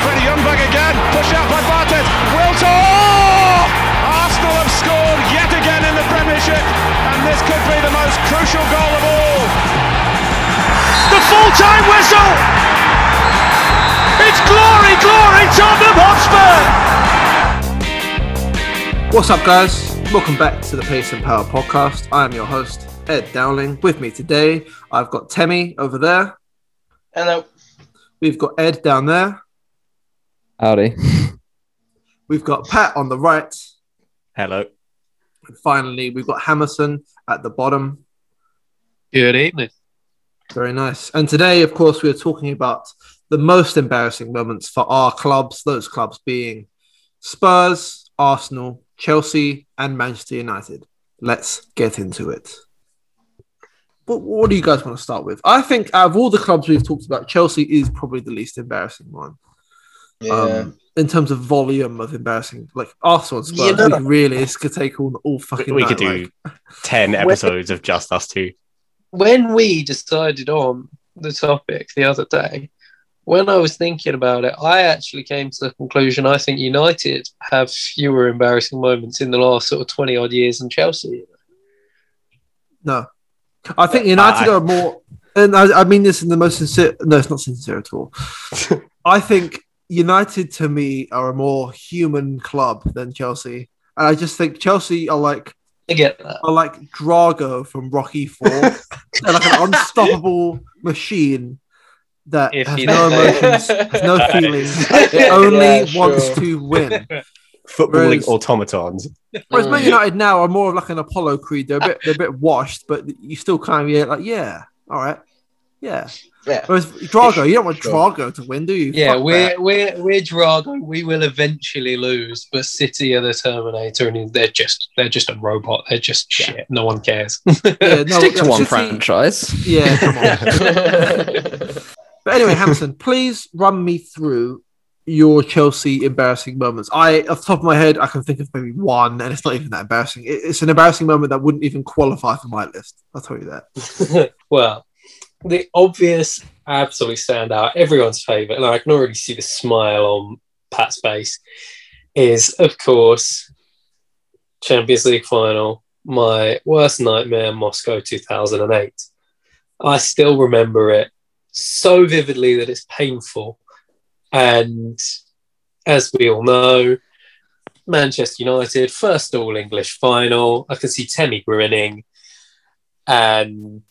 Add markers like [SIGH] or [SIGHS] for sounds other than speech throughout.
It's Freddie Ljungberg again, pushed out by Barthez. Wiltor! Oh! Arsenal have scored yet again in the Premiership, and this could be the most crucial goal of all. The full-time whistle! It's glory, glory, Tottenham Hotspur! What's up, guys? Welcome back to the Pace and Power podcast. I am your host, Ed Dowling. With me today, I've got Temi over there. Hello. We've got Ed down there. Howdy. [LAUGHS] We've got Pat on the right. Hello. And finally, we've got Hammerson at the bottom. Good evening. Very nice. And today, of course, we're talking about the most embarrassing moments for our clubs, those clubs being Spurs, Arsenal, Chelsea, and Manchester United. Let's get into it. What, what do you guys want to start with? I think out of all the clubs we've talked about, Chelsea is probably the least embarrassing one. Yeah. Um, in terms of volume of embarrassing, like Arsenal and Spurs, Yeah. we could really this could take all, all fucking. we night, could do like- [LAUGHS] 10 episodes of just us two. when we decided on the topic the other day, when I was thinking about it, I actually came to the conclusion I think United have fewer embarrassing moments in the last sort of 20 odd years than Chelsea. No, I think United I- are more, and I, I mean this in the most sincere. No, it's not sincere at all. [LAUGHS] I think United to me are a more human club than Chelsea, and I just think Chelsea are like I get that. are like Drago from Rocky Four. [LAUGHS] They're like an unstoppable machine that If has you no don't- emotions, has no [LAUGHS] feelings. [LAUGHS] It only Yeah, wants to win. Footballing Whereas- automatons. Whereas Mm. Man United now are more of like an Apollo Creed. They're a bit, they're a bit washed, but you still kind of yeah, like yeah, all right, yeah. Yeah. Whereas Drago, you don't want Sure. Drago to win, do you? Yeah, Fuck we're that. we're we're Drago. We will eventually lose, but City are the Terminator, and they're just they're just a robot. They're just shit. No one cares. yeah, [LAUGHS] no, Stick to one City- franchise. Yeah, come on. [LAUGHS] But anyway, Hammerson, please run me through your Chelsea embarrassing moments. I, off the top of my head, I can think of maybe one, and it's not even that embarrassing. It- It's an embarrassing moment that wouldn't even qualify for my list. I'll tell you that. [LAUGHS] well, the obvious absolute standout, everyone's favourite, and I can already see the smile on Pat's face, is of course Champions League final, my worst nightmare, Moscow 2008. I still remember it so vividly that it's painful. And as we all know, Manchester United, first all English final. I can see Temi grinning. And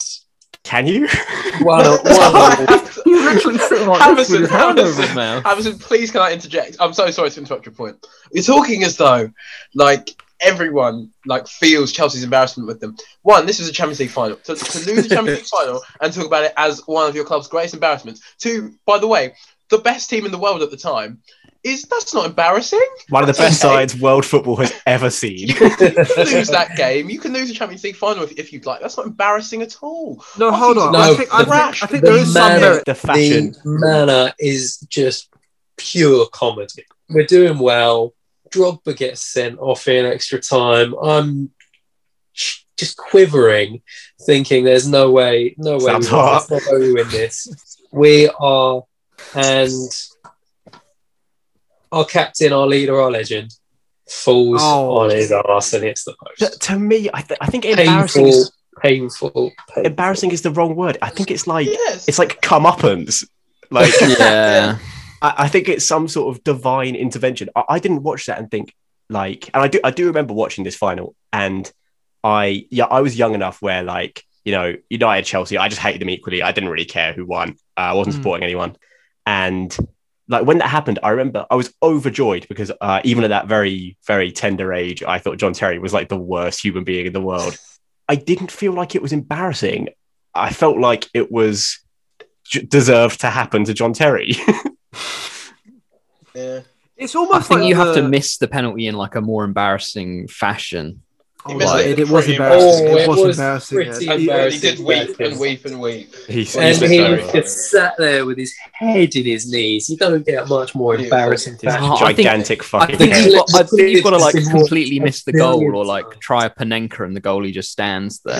Can you? [LAUGHS] one, one He's literally sitting like this with Hammerson, his hand over his mouth. Hammerson, please can I interject? I'm so sorry to interrupt your point. You're talking as though, like, everyone like feels Chelsea's embarrassment with them. One, this is a Champions League final. To, to lose a Champions League [LAUGHS] final and talk about it as one of your club's greatest embarrassments. Two, by the way, the best team in the world at the time is that's not embarrassing. One of the best Okay. sides world football has ever seen. You can lose that game. You can lose a Champions League final if, if you'd like. That's not embarrassing at all. No, hold on. No, I think, I the- think, I think there is some manner- merit. the fashion. the manner is just pure comedy. We're doing well. Drogba gets sent off in extra time. I'm just quivering, thinking there's no way, no way, Sounds we win hot. this, no way we win this. We are, and our captain, our leader, our legend falls Oh. on his ass and hits the To, post. to me, I, th- I think embarrassing Painful, is, painful, painful. embarrassing is the wrong word. I think it's like Yes. it's like comeuppance. Like [LAUGHS] Yeah. [LAUGHS] I, I think it's some sort of divine intervention. I, I didn't watch that and think like, and I do I do remember watching this final, and I yeah I was young enough where like you know United Chelsea I just hated them equally. I didn't really care who won. Uh, I wasn't Mm. supporting anyone, and like when that happened, I remember I was overjoyed because uh, even at that very very tender age, I thought John Terry was like the worst human being in the world. I didn't feel like it was embarrassing. I felt like it was j- deserved to happen to John Terry. [LAUGHS] Yeah. It's almost I think like you have to miss the penalty in like a more embarrassing fashion. Oh, He it it, it was embarrassing. much. it Oh, was it was embarrassing. pretty yeah. And, He- he did weep back and weep and weep. He's, And And he's he just sat there with his head in his knees. You don't get much more Yeah. embarrassing His Oh, fashion. I think- gigantic I fucking think head. you've got, I think you've got to like [LAUGHS] completely miss the goal or like try a Panenka and the goalie just stands there.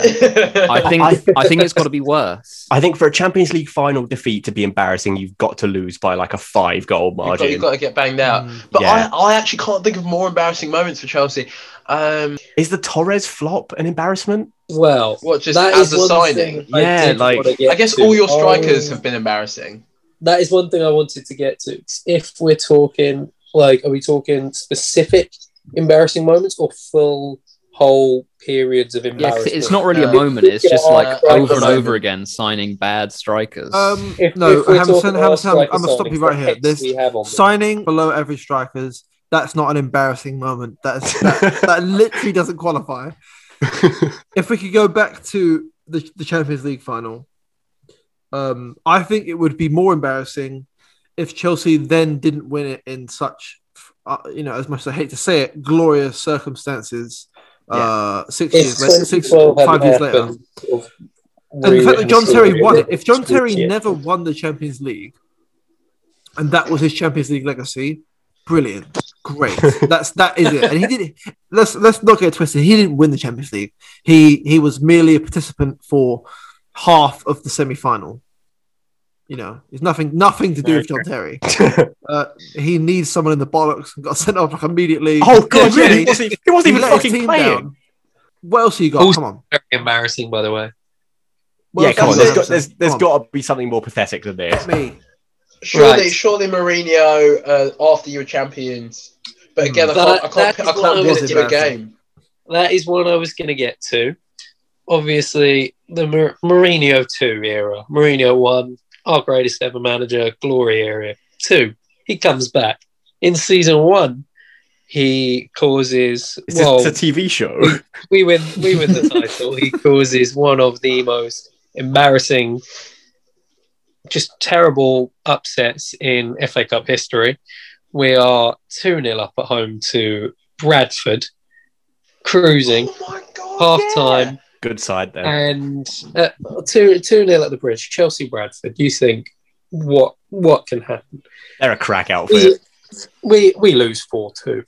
I [LAUGHS] I think I- I think it's got to be worse. I think for a Champions League final defeat to be embarrassing, you've got to lose by like a five goal You've got, margin. you've got to get banged out. Mm. But Yeah. I, I actually can't think of more embarrassing moments for Chelsea. Um, Is the Torres flop an embarrassment? Well, what just that as is a signing? thing I Yeah, like- I guess to. all your strikers Oh, have been embarrassing. That is one thing I wanted to get to. If we're talking, like, are we talking specific embarrassing moments or full whole periods of Yeah, 'cause embarrassment? it's not really a Uh, moment. It's just like right, over and over again signing bad strikers. Um, If- no, if Hamilton, Hamilton, I'm, I'm gonna stop you right here. This we have on them. signing below average strikers, that's not an embarrassing moment. That's that, that [LAUGHS] literally doesn't qualify. If we could go back to the, the Champions League final, um, I think it would be more embarrassing if Chelsea then didn't win it in such, uh, you know, as much as I hate to say it, glorious circumstances. Uh, six If years, later, six, five years later. happened, And the fact that John Terry won it, if John Terry legit. never won the Champions League, and that was his Champions League legacy, brilliant, great. That's that is it. And he did. it- Let's let's not get it twisted. He didn't win the Champions League. He he was merely a participant for half of the semi final. You know, it's nothing nothing to do with John Terry. Uh, he needs someone in the bollocks and got sent off like immediately. oh god, Yeah, yeah, he- he wasn't, he wasn't he even fucking playing. down. What else you got? Also- Come on. very embarrassing, by the way. What yeah, come on. got, There's got, Hamilton? there's there's Come on. got to be something more pathetic than this. me. Surely, Right. surely Mourinho uh, after you were champions. But again, I That- can't, I can't, that I is what can't I pin was it to a embarrassing. game. That is what I was going to get to. Obviously, the Mar- Mourinho 2 era. Mourinho 1, our greatest ever manager, glory era. 2, he comes back. In season 1, he causes. It's, well, a, it's a TV show. we win we win the title. he [LAUGHS] causes one of the most embarrassing, just terrible upsets in FA Cup history. We are 2 0 up at home to Bradford, cruising, Oh my god! half yeah. time, Good side then. and uh, 2 2 0 at the bridge. Chelsea Bradford. You think what what can happen? They're a crack We, outfit. we, we lose 4 2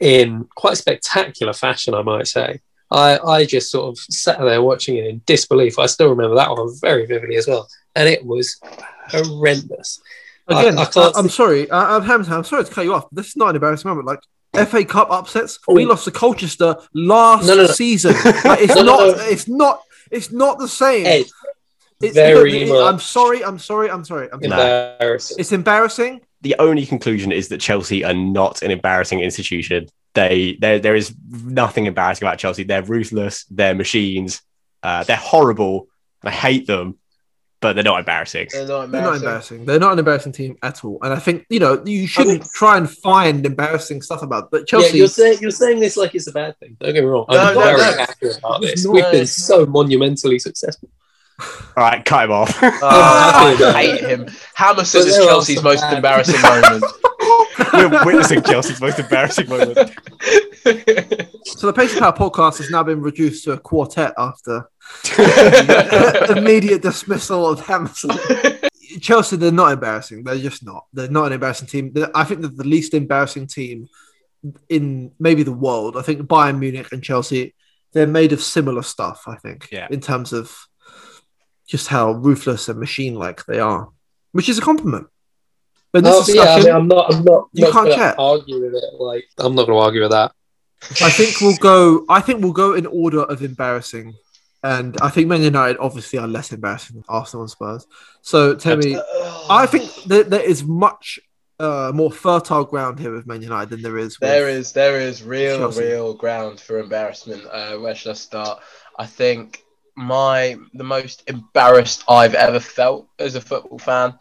in quite a spectacular fashion, I might say. I, I just sort of sat there watching it in disbelief. I still remember that one very vividly as well. And it was horrendous. Again, I- I, I can't am see- sorry, I, I'm Hamilton. I'm sorry to cut you off. This is not an embarrassing moment. Like FA Cup upsets, Oh. we lost to Colchester last No, no, no. season. [LAUGHS] Like, it's No, no, not. no. It's not. It's not the same. Ed, It's- very it- much I'm sorry. I'm sorry. I'm sorry. I'm sorry. Embarrassing. It's embarrassing. the only conclusion is that Chelsea are not an embarrassing institution. They there there is nothing embarrassing about Chelsea. They're ruthless. They're machines. Uh, they're horrible. I hate them, but they're not embarrassing. They're not They're not embarrassing. embarrassing. They're not an embarrassing team at all. And I think you know you shouldn't try and find embarrassing stuff about. But Yeah, Chelsea, you're saying you're saying this like it's a bad thing. Don't get me wrong. No, I'm no, very no. happy about this. not. We've been so monumentally successful. All right, cut him off. [LAUGHS] Ah, [LAUGHS] I hate him. Hammerson But is Chelsea's most bad- embarrassing [LAUGHS] moment. We're witnessing Chelsea's most embarrassing moment. so the Pace of Power podcast has now been reduced to a quartet after immediate dismissal of Hamilton. Chelsea, they're not embarrassing. They're just not. They're not an embarrassing team. They're- I think they're the least embarrassing team in maybe the world. I think Bayern Munich and Chelsea, they're made of similar stuff, I think, Yeah. in terms of just how ruthless and machine like they are, which is a compliment. But this Oh, yeah, I discussion, mean, I'm not. I'm not. You not can't gonna argue with it. Like I'm not going to argue with that. I think we'll go. I think we'll go in order of embarrassing, and I think Man United obviously are less embarrassing than Arsenal and Spurs. So tell me, I think that there is much uh, more fertile ground here with Man United than there is. With, There is there is real Chelsea. real ground for embarrassment. Uh, where should I start? I think my the most embarrassed I've ever felt as a football fan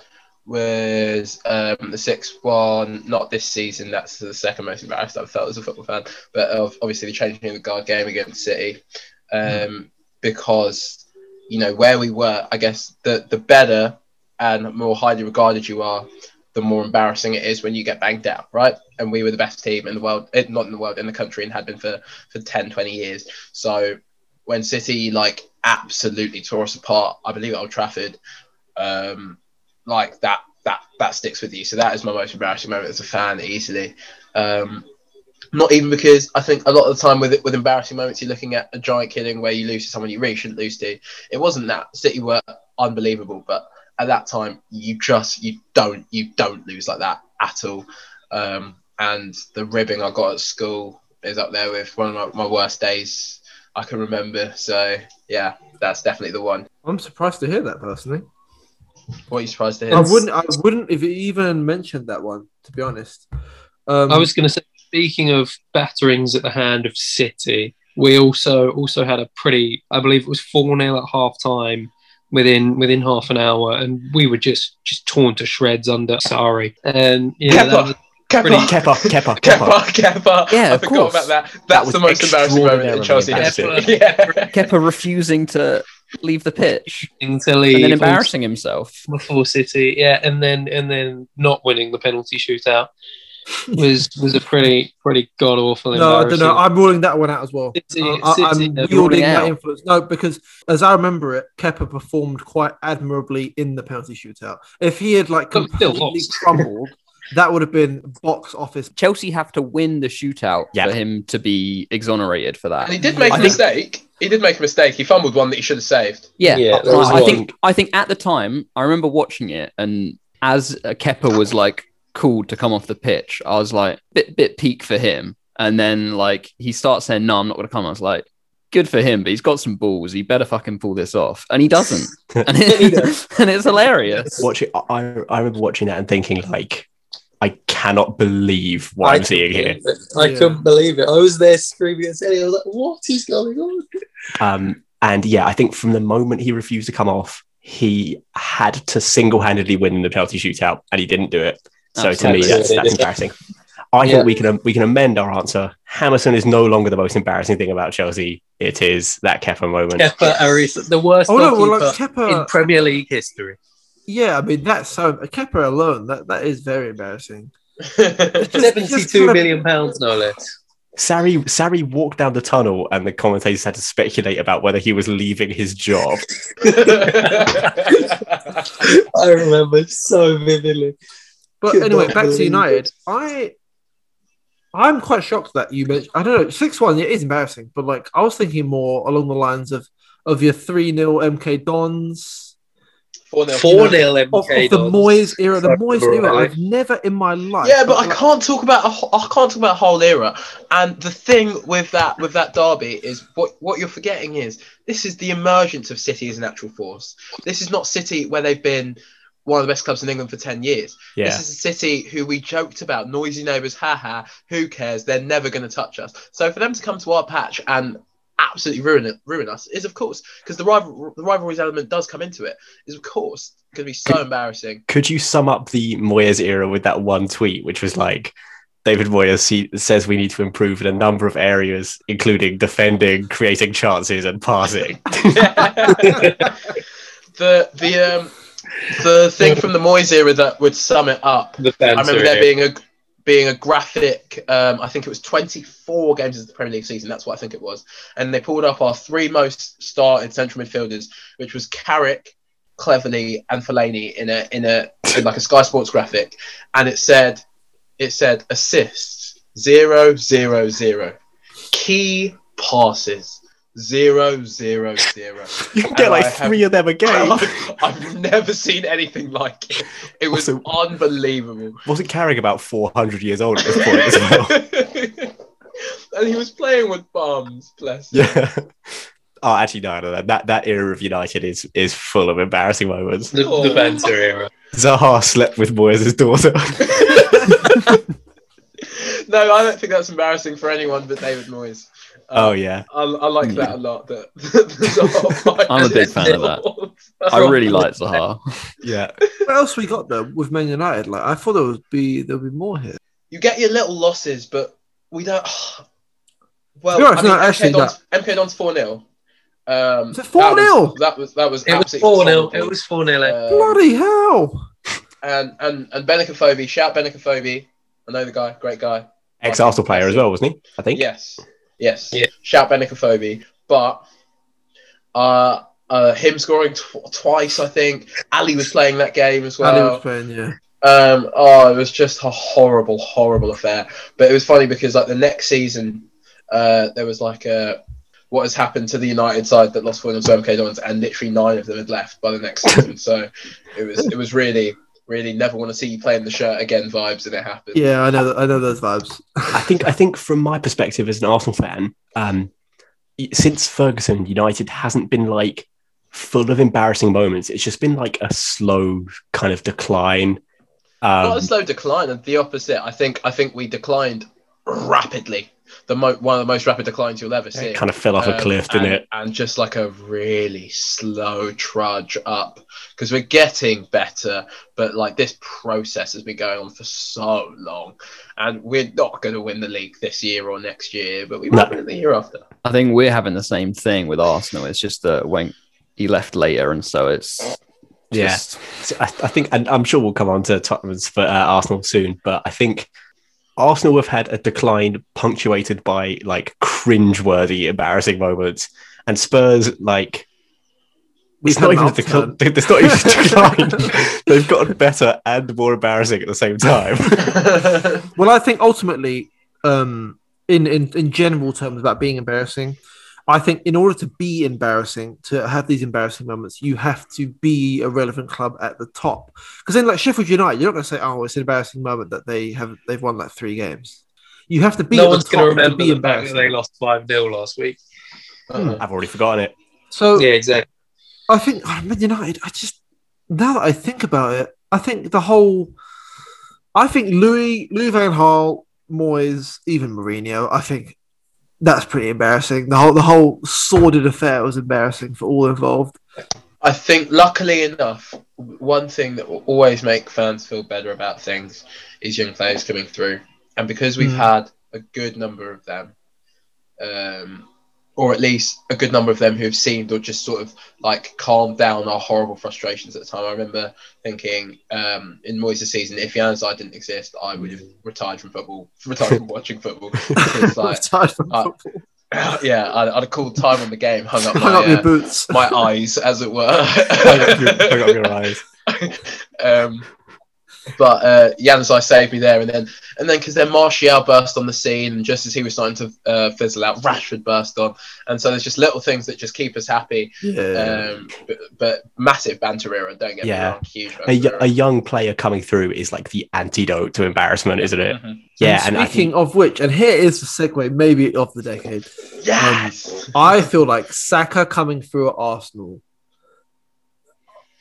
was um, the six one. Not this season. That's the second most embarrassed I've felt as a football fan. But of obviously the changing of the guard game against City, um, because you know where we were. I guess the the better and more highly regarded you are, the more embarrassing it is when you get banged out, right? And we were the best team in the world, eh, not in the world, in the country, and had been for for 10, 20 years. So when City like absolutely tore us apart, I believe at Old Trafford, um, like that that that sticks with you. So that is my most embarrassing moment as a fan, easily. Um, not even because I think a lot of the time with with embarrassing moments, you're looking at a giant killing where you lose to someone you really shouldn't lose to. It wasn't that City were unbelievable, but at that time you just you don't you don't lose like that at all. Um, and the ribbing I got at school is up there with one of my, my worst days I can remember. So yeah, that's definitely the one. I'm surprised to hear that personally. What are you surprised to hear? I wouldn't. I wouldn't have even mentioned that one to be honest. Um, I was going to say, speaking of batterings at the hand of City, we also also had a pretty, I believe it was four 0 at half time within within half an hour, and we were just just torn to shreds under Sarri. And yeah, that was- Kepa, pretty- Kepa, [LAUGHS] Kepa, Kepa, Kepa. Kepa. Yeah, I of forgot course. about that. That's was the most embarrassing moment in Chelsea extraordinarily history. [LAUGHS] Yeah. Kepa refusing to leave the pitch to leave and then embarrassing himself. before City, yeah, and then and then not winning the penalty shootout was was a pretty pretty god awful. no, I don't know. I'm ruling that one out as well. City- I, I, City I'm are ruling that out. influence. No, because as I remember it, Kepa performed quite admirably in the penalty shootout. If he had like But still completely [LAUGHS] crumbled, that would have been box office. Chelsea have to win the shootout Yeah. for him to be exonerated for that. And he did make I a think- mistake. He did make a mistake. He fumbled one that he should have saved. Yeah, Yeah, I- I, think I think at the time I remember watching it, and as uh, Kepa was like called to come off the pitch, I was like bit bit peak for him, and then like he starts saying no, I'm not going to come. I was like. Good for him, but he's got some balls. He better fucking pull this off, and he doesn't, [LAUGHS] [LAUGHS] and, it, [LAUGHS] and it's hilarious. Watching, I, I remember watching that and thinking, like, I cannot believe what I'm seeing here. I Yeah. couldn't believe it. I was there screaming at City. I was like, "What is going on?" Um, and yeah, I think from the moment he refused to come off, he had to single-handedly win the penalty shootout, and he didn't do it. So to me, that's, that's embarrassing. I Yeah. think we can um, we can amend our answer. Hammerson is no longer the most embarrassing thing about Chelsea. It is that Kepa moment. Kepa Arisa, the worst Oh no, well, goalkeeper like in Premier League history. Yeah, I mean that's so Kepa alone. That that is very embarrassing. [LAUGHS] Seventy-two million pounds, no less. Sarri Sarri walked down the tunnel, and the commentators had to speculate about whether he was leaving his job. [LAUGHS] I remember so vividly. But Could anyway, back to believe United. I I'm quite shocked that you mentioned. I don't know. Six one. It is embarrassing, but like I was thinking more along the lines of of your three 0 MK Dons Four nil. Four 0 of, of the Dons. Moyes era. The So Moyes era. I've never in my life. Yeah, but I like- can't talk about a, wh- I can't talk about a whole era. And the thing with that with that derby is what what you're forgetting is this is the emergence of City as an actual force. This is not City where they've been one of the best clubs in England for ten years. Yeah, This is a City who we joked about, noisy neighbours, haha. Who cares? They're never going to touch us. So for them to come to our patch and absolutely ruin it, ruin us is of course because the rival the rivalries element does come into it. Is of course going to be so embarrassing. could you sum up the Moyes era with that one tweet, which was like, David Moyes says we need to improve in a number of areas, including defending, creating chances, and passing. [LAUGHS] the the um the thing from the Moyes era that would sum it up. The I remember there being a being a graphic. Um, I think it was 24 games of the Premier League season. That's what I think it was. And they pulled up our three most started central midfielders, which was Carrick, Cleverley, and Fellaini in a in a in like a Sky Sports graphic, and it said it said assists zero zero zero, key passes zero zero zero. you can get And like I have- three of them a game. [LAUGHS] I've never seen anything like it. It was Also- unbelievable. Wasn't Carrick about 400 years old at this point as well? [LAUGHS] and he was playing with bums, bless him. yeah. [LAUGHS] Oh, actually, no, no, no. That that era of United is is full of embarrassing moments. The, Oh. the banter era. Zaha slept with Moyes' daughter. No, I don't think that's embarrassing for anyone but David Moyes. Oh Um, yeah, I, I like that a lot. That, [LAUGHS] that I'm a big fan of that. [LAUGHS] I really like Zaha. yeah. What else we got though with Man United? Like I thought there would be there would be more here. You get your little losses, but we don't. [SIGHS] Well, To be honest, I mean, no, actually, MK Don's, MK Don's four 0 Um, Is it 4-0? That was that was, It was absolutely four 0. It was four 0 Uh, Bloody hell! and and and Benik Afobe, shout Benik Afobe. I know the guy, great guy. Ex Arsenal player as well, wasn't he? I think. Yes, yes. Yeah. Shout Benik Afobe, but uh, uh, him scoring tw- twice, I think. Alli was playing that game as Alli well. was playing, yeah. Um, oh, it was just a horrible, horrible affair. But it was funny because like the next season, uh, there was like a what has happened to the United side that lost four 0 to MK Dons, and literally nine of them had left by the next season. so it was it was really, really never want to see you playing the shirt again vibes, and it happens. Yeah, I know. I know those vibes. I think I think from my perspective as an Arsenal fan, um, since Ferguson, United hasn't been like full of embarrassing moments. It's just been like a slow kind of decline. Not Um, a slow decline, and the opposite. I think I think we declined rapidly. The mo- one of the most rapid declines you'll ever see. it kind of fell off a Um, cliff, didn't and, it? And just like a really slow trudge up because we're getting better, but like this process has been going on for so long, and we're not going to win the league this year or next year, but we might No. win it the year after. I think we're having the same thing with Arsenal. It's just that when he left later, and so it's Yeah. just- I, I think, and I'm sure we'll come on to Tottenham's for uh, Arsenal soon, but I think Arsenal have had a decline punctuated by like cringe-worthy, embarrassing moments, and Spurs like it's not even a decline. [LAUGHS] It's not even decline. [LAUGHS] They've gotten better and more embarrassing at the same time. [LAUGHS] Well, I think ultimately, um, in, in in general terms about being embarrassing, I think in order to be embarrassing, to have these embarrassing moments, you have to be a relevant club at the top. Because then, like Sheffield United, you're not going to say, "Oh, it's an embarrassing moment that they have they've won like three games." You have to be no at one's the going to top to remember be the embarrassing. they lost 5 0 last week. Uh, I've already forgotten it. So Yeah, exactly. I think oh, Man United. I just now that I think about it, I think the whole. I think Louis Louis Van Gaal, Moyes, even Mourinho. I think that's pretty embarrassing. The whole the whole sordid affair was embarrassing for all involved. I think, luckily enough, one thing that will always make fans feel better about things is young players coming through. And because we've Mm. had a good number of them, um, or at least a good number of them who have seemed or just sort of like calmed down our horrible frustrations at the time. I remember thinking um, in Moyes' season, if Januzaj didn't exist, I would have retired from football, [LAUGHS] retired from watching football. It's like, [LAUGHS] Retired from uh, football. [LAUGHS] yeah, I'd, I'd have called time on the game, hung up, Hung my, up your uh, boots. my eyes, as it were. Hung up your, hung up your eyes. um, but uh, Januzaj saved me there, and then and then because then Martial burst on the scene, and just as he was starting to uh, fizzle out, Rashford burst on, and so there's just little things that just keep us happy. Yeah. Um, but, but massive banter era, don't get Yeah. me wrong, huge A, banter y- era. a young player coming through is like the antidote to embarrassment, isn't it? Mhm. Yeah, and and I speaking think of which, and here is the segue, maybe of the decade. Yes, I feel like Saka coming through at Arsenal.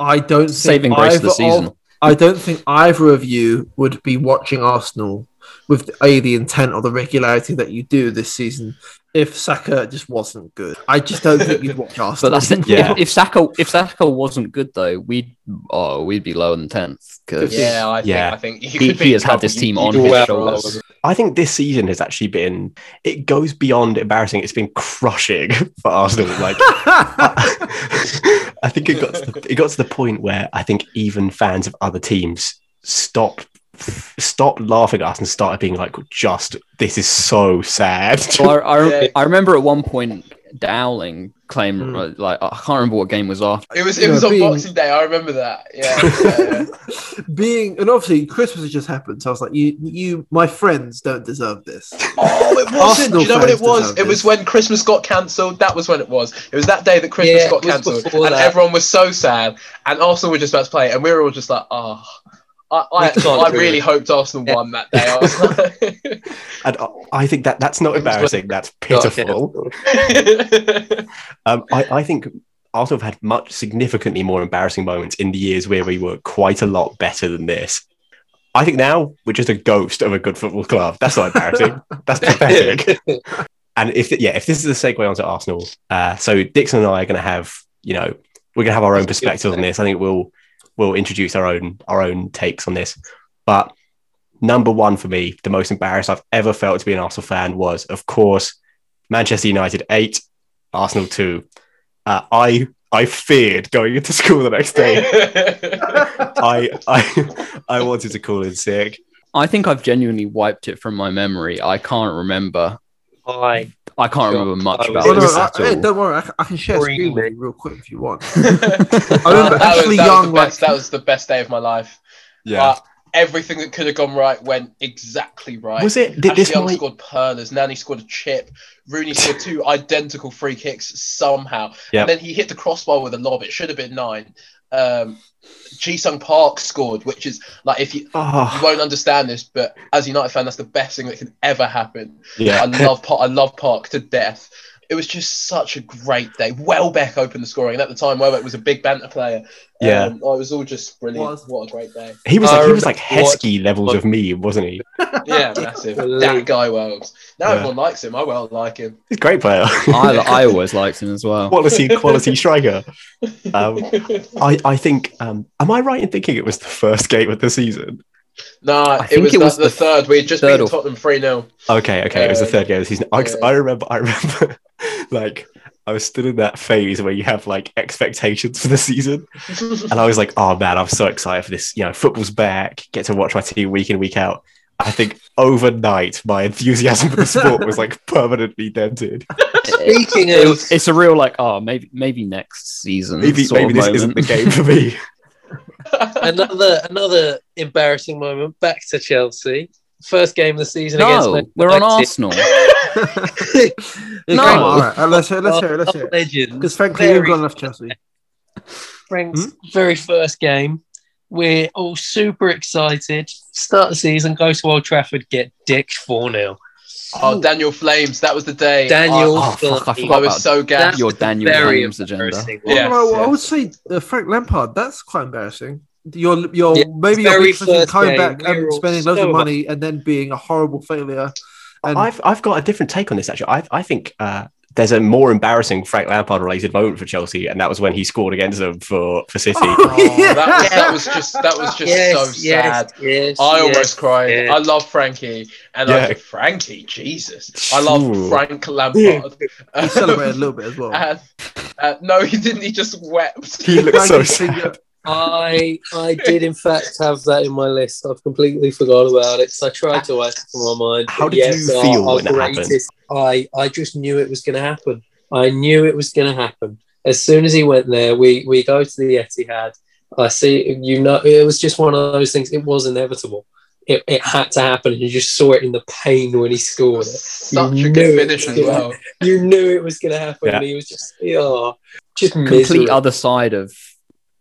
I don't think saving grace of the either season. I don't think either of you would be watching Arsenal with a the intent or the regularity that you do this season if Saka just wasn't good. I just don't think you'd watch [LAUGHS] But Arsenal. that's it. Yeah. If, if Saka if Saka wasn't good though, we'd oh we'd be lower than tenth because yeah, I think Yeah. I think he, could be he has had this team on his shoulders. I think this season has actually been it goes beyond embarrassing. It's been crushing [LAUGHS] for Arsenal. Like [LAUGHS] I think it got to the, it got to the point where I think even fans of other teams stopped stopped laughing at us and started being like, just this is so sad. Well, I, I, Yeah. I remember at one point Dowling claimed Hmm. uh, like I can't remember what game was after. It was You it was know, on being- Boxing Day. I remember that. Yeah, [LAUGHS] yeah, yeah. being and obviously Christmas has just happened, so I was like, you, you, my friends don't deserve this. Oh, it wasn't. Do you know what it was? deserve It was when Christmas got cancelled. That was when it was. It was that day that Christmas Yeah, got cancelled, and that. everyone was so sad. And Arsenal were just about to play, and we were all just like, oh. I, I, I really hoped Arsenal won that day. I like, [LAUGHS] and I- I think that that's not embarrassing. That's pitiful. Um, I, I think Arsenal have had much significantly more embarrassing moments in the years where we were quite a lot better than this. I think now we're just a ghost of a good football club. That's not embarrassing. That's [LAUGHS] pathetic. And if yeah, if this is a segue onto Arsenal, uh, so Dixon and I are going to have you know we're going to have our own perspective on this. I think we'll we'll introduce our own our own takes on this. But number one for me, the most embarrassed I've ever felt to be an Arsenal fan was, of course, Manchester United eight, Arsenal two. Uh, I I feared going into school the next day. [LAUGHS] I I I wanted to call in sick. I think I've genuinely wiped it from my memory. I can't remember. I I can't Sure. remember much about Oh, was- this I, at hey, don't worry, I, can- I can share Scream screen with it. you real quick if you want. [LAUGHS] I remember that actually was, that young, was the best, like- that was the best day of my life. Yeah. But everything that could have gone right went exactly right. Was it? Did Ashley this Young might? scored perlers, Nani scored a chip, Rooney scored two [LAUGHS] identical free kicks somehow, Yep. and then he hit the crossbar with a lob. It should have been nine. Um, Ji Sung Park scored, which is like if you you Oh, won't understand this, but as a United fan, that's the best thing that can ever happen. yeah. I love Park. I love Park to death. It was just such a great day. Welbeck opened the scoring, and at the time, Welbeck was a big banter player. Yeah. um, oh, it was all just brilliant. Was. What a great day! He was I like he was like remember Heskey levels of me, wasn't he? [LAUGHS] Yeah, massive. Brilliant. that guy Wells. Now Yeah. everyone likes him. I well like him. He's a great player. I, [LAUGHS] I always liked him as well. quality quality [LAUGHS] striker. Um, I I think. Um, am I right in thinking it was the first game of the season? nah, it was, it the, was the the third. We had just third beaten or- Tottenham three 0 Okay, okay, it was the Um, third game of the season. I, 'cause yeah. I remember, I remember, like I was still in that phase where you have like expectations for the season, and I was like, oh man, I'm so excited for this. You know, football's back. Get to watch my team week in week out. I think overnight my enthusiasm for the sport was like permanently dented. Speaking It- of it's a real like, oh, maybe maybe next season. Maybe maybe of this isn't the game for me. [LAUGHS] another another embarrassing moment, back to Chelsea. First game of the season against No, Man we're on Arsenal. [LAUGHS] Yeah, No. all right. Uh, let's hear, let's hear, let's hear. it. Because frankly, Very you've got enough Chelsea. Frank's very first game. We're all super excited. Start the season, go to Old Trafford, get dicked 4 0. Oh, Daniel James. That was the day. Daniel Oh, fuck, I James. I was so That gassed. your Daniel very James agenda. embarrassing. Yeah. Well, I would say uh, Frank Lampard. That's quite embarrassing. You're, you're Yeah, maybe you're very being successful first coming game, back we and spending loads so of money and then being a horrible failure. And I've I've got a different take on this actually. I I think uh, there's a more embarrassing Frank Lampard related moment for Chelsea, and that was when he scored against them for for City. Oh, [LAUGHS] Yeah. that, was, that was just that was just so sad. Yes, yes, I yes, almost cried. yes. I love Frankie, and Yeah. I Frankie, Jesus, I love Ooh. Frank Lampard. [LAUGHS] he celebrated a little bit as well. [LAUGHS] And, uh, no, he didn't. He just wept. He looked so Frankie's sad. Finger- I I did in fact have that in my list. I've completely forgot about it. So I tried to wipe it from my mind. How did yes, you feel our when that happened? greatest- I I just knew it was going to happen. I knew it was going to happen. As soon as he went there, we we go to the Etihad. I see. You know, it was just one of those things. It was inevitable. It, it had to happen. You just saw it in the pain when he scored it. Such You a knew good it finish was as gonna well. You knew it was going to happen. Yeah. And he was just, oh, just Complete misery. other side of